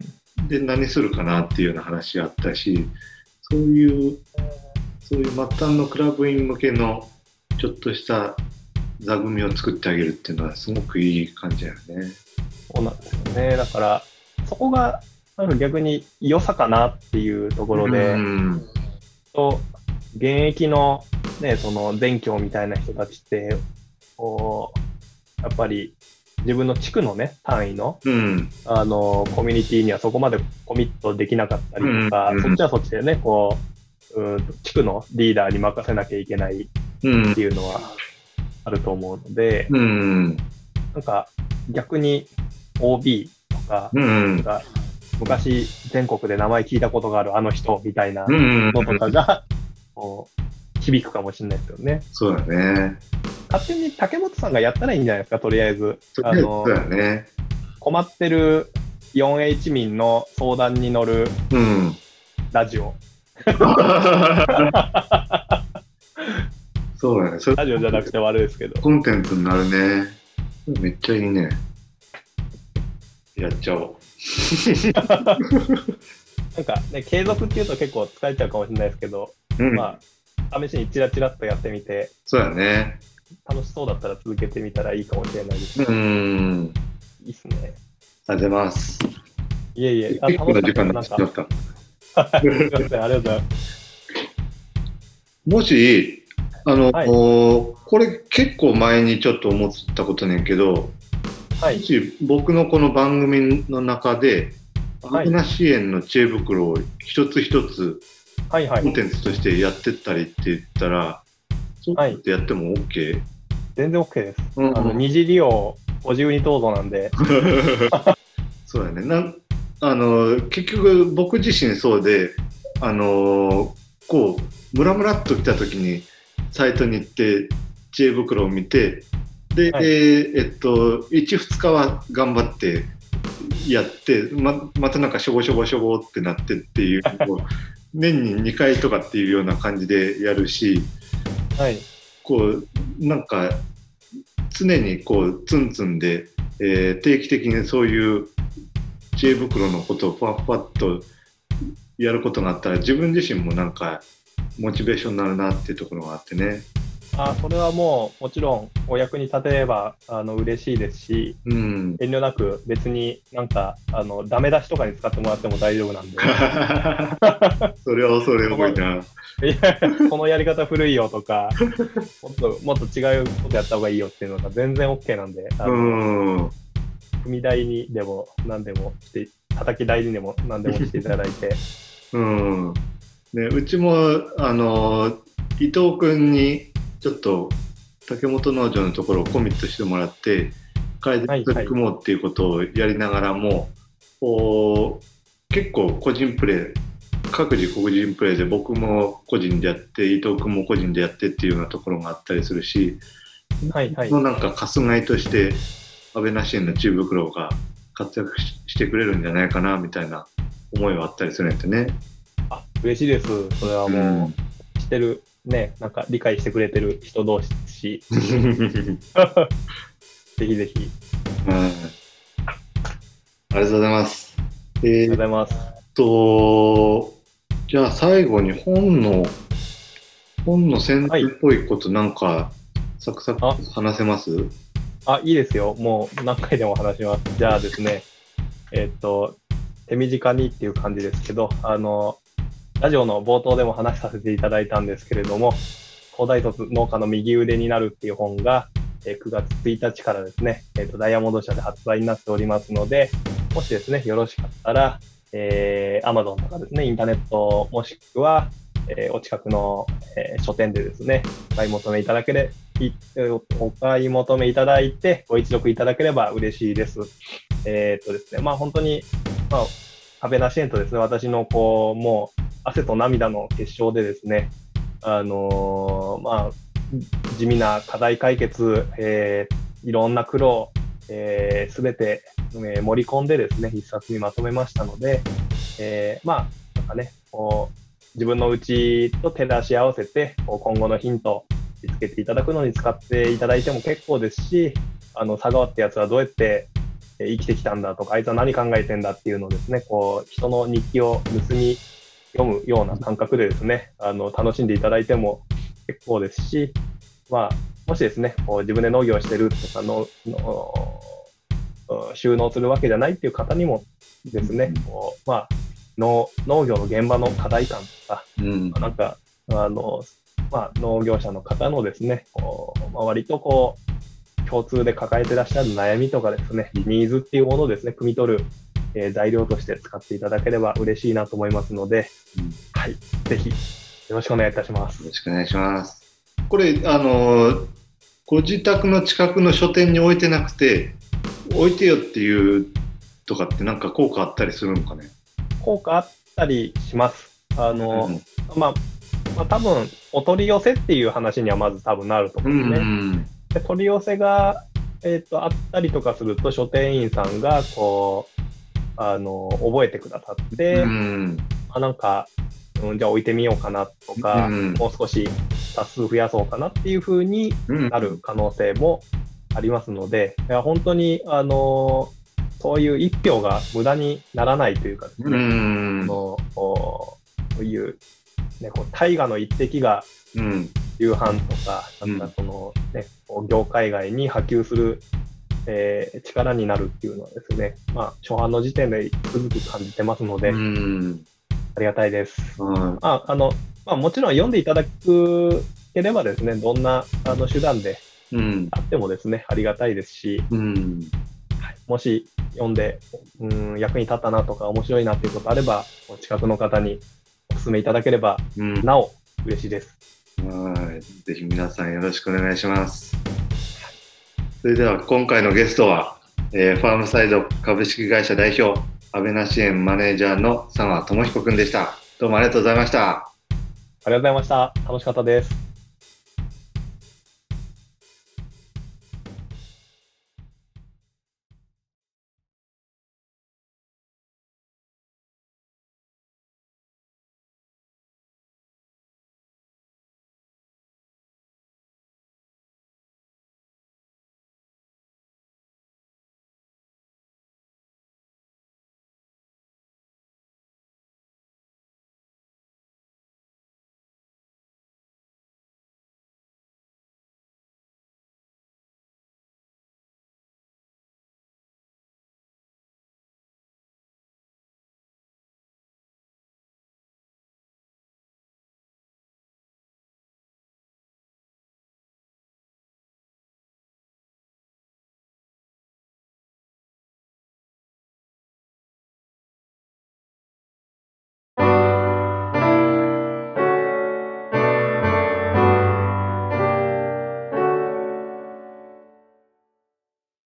で何するかなっていうような話あったしそういうそういう末端のクラブ員向けのちょっとした座組を作ってあげるっていうのはすごくいい感じだよね。そうなんですよね。だから、そこが、逆に良さかなっていうところで、うんと現役の、ね、その全教みたいな人たちって、こう、やっぱり自分の地区のね、単位の、うんあの、コミュニティにはそこまでコミットできなかったりとか、うんそっちはそっちでね、こう、うんと地区のリーダーに任せなきゃいけないっうんて。いうのはあると思うので、うん。なんか逆に OB とか、うん。か昔全国で名前聞いたことがあるあの人みたいなうん。のとかが、こう響くかもしれないですよね。そうだね。勝手に竹本さんがやったらいいんじゃないですか、とりあえず。あのそうだね。困ってる 4H 民の相談に乗るうん。ラジオ。そうだね。それラジオじゃなくて悪いですけど。コンテンツになるね。めっちゃいいね。やっちゃおう。なんかね、継続っていうと結構疲れちゃうかもしれないですけど、うん。まあ、試しにチラチラっとやってみて、そうだね。楽しそうだったら続けてみたらいいかもしれないです。うん。いいっすね。ありがとうございます。いえいえ、あ結構な時間になってしまった。すいません、ありがとうございます。もし、あの、はいこれ結構前にちょっと思ったことねんけど、はいも。し僕のこの番組の中で、はいアブナ支援の知恵袋を一つ一つ。コンテンツとしてやってったりって言ったら、そうやってやっても OK? 全然 OK です。うんあの、二次利用、ご自由にどうぞなんで、そうだね。なんあの結局僕自身そうであのこうムラムラっと来た時にサイトに行って知恵袋を見てで、はい。えーえっと12日は頑張ってやってままたなんかしょぼしょぼしょぼってなってっていう年に2回とかっていうような感じでやるしはい。こうなんか常にこうツンツンで、えー定期的にそういう知恵袋のことをふわふわっとやることがあったら自分自身もなんかモチベーションになるなっていうところがあってね。あ、それはもう、もちろん、お役に立てれば、あの、嬉しいですし、うん。遠慮なく別になんか、あの、ダメ出しとかに使ってもらっても大丈夫なんで、それはそれ多いな。このやり方古いよとか、もっと、もっと違うことやった方がいいよっていうのが全然 OK なんで、あうの、ん。踏み台にでも何でもして、叩き台にでも何でもしていただいて、うん。ね、うちも、あの、伊藤君にちょっと竹本農場のところをコミットしてもらって、改善取り組もうっていうことをやりながらも、こう結構個人プレー、各自個人プレーで僕も個人でやって、伊藤君も個人でやってっていうようなところがあったりするし、はいはいも。うなんかかすがいとして、安倍なし園の知恵袋が活躍ししてくれるんじゃないかなみたいな思いはあったりするんやってね。あ、嬉しいです。それはもう、してる、ね、なんか理解してくれてる人同士ですし、う んぜひぜひ、ありがとうございます。えありがとうございます。と、じゃあ最後に本の、本の宣伝っぽいことなんか、サクサクあ話せます？あ、いいですよ。もう何回でも話します。じゃあですね、えーっと、手短にっていう感じですけど、あの、ラジオの冒頭でも話させていただいたんですけれども、高大卒農家の右腕になるっていう本が、え9月1日からですね、えーと、ダイヤモンド社で発売になっておりますので、もしですね、よろしかったら、えー、Amazon とかですね、インターネットもしくは、えーお近くの、えー書店でですね、お買い求めいただけれいお買い求めいただいて、ご一読いただければ嬉しいです。えーっとですね、まあ本当に、まあ、安倍な支援とですね、私のこう、もう、汗と涙の結晶でですね、あのーまあ、地味な課題解決、えーいろんな苦労、えー、全て、えー盛り込んでですね、一冊にまとめましたので、えーまあ、なんかね、こう、自分のうちと照らし合わせて、こう今後のヒント、見つけていただくのに使っていただいても結構ですし、あの、佐川ってやつはどうやって生きてきたんだとか、あいつは何考えてんだっていうのをですね、こう、人の日記を盗み読むような感覚でですね、あの、楽しんでいただいても結構ですし、まあ、もしですね、こう自分で農業をしてるとかの、のうん収納するわけじゃないっていう方にもですね、こうまあ、農農業の現場の課題感とか、うん。なんか、あの、まあ、農業者の方のですね、こうまあ、割とこう、共通で抱えてらっしゃる悩みとかですね、ニーズっていうものをですね、汲み取る、えー材料として使っていただければ嬉しいなと思いますので、うんはい、ぜひろしくお願いいたします。よろしくお願いします。これ、あの、ご自宅の近くの書店に置いてなくて、置いてよっていうとかってなんか効果あったりするのかね？効果あったりします。あの、うんまあ、まあ、多分お取り寄せっていう話にはまず多分なると思ううんですね。ん。で取り寄せが、えっとあったりとかすると書店員さんがこうあの覚えてくださって、うん。あなんか、うん、じゃあ置いてみようかなとか、うんもう少し冊数増やそうかなっていう風にうんなる可能性もありますので、いや本当にあのそういう一票が無駄にならないというかですうね、ん。あのそういう、ね、こう大河の一滴がうん。夕飯とか、なんかその、ね、業界外に波及する、えー力になるっていうのはですね、まあ、初版の時点でつくづく感じてますので、うん。ありがたいです。うんまあ、あの、まあ、もちろん読んでいただくければですね、どんなあの手段でうん。あってもですね、ありがたいですし、うん。はいもし読んで、うん、役に立ったなとか面白いなっていうことあれば、お近くの方にお勧めいただければ、うん。なお嬉しいです。はい。ぜひ皆さんよろしくお願いします。それでは今回のゲストは、えーファームサイド株式会社代表、安倍な支援マネージャーの佐賀智彦くんでした。どうもありがとうございました。ありがとうございました。楽しかったです。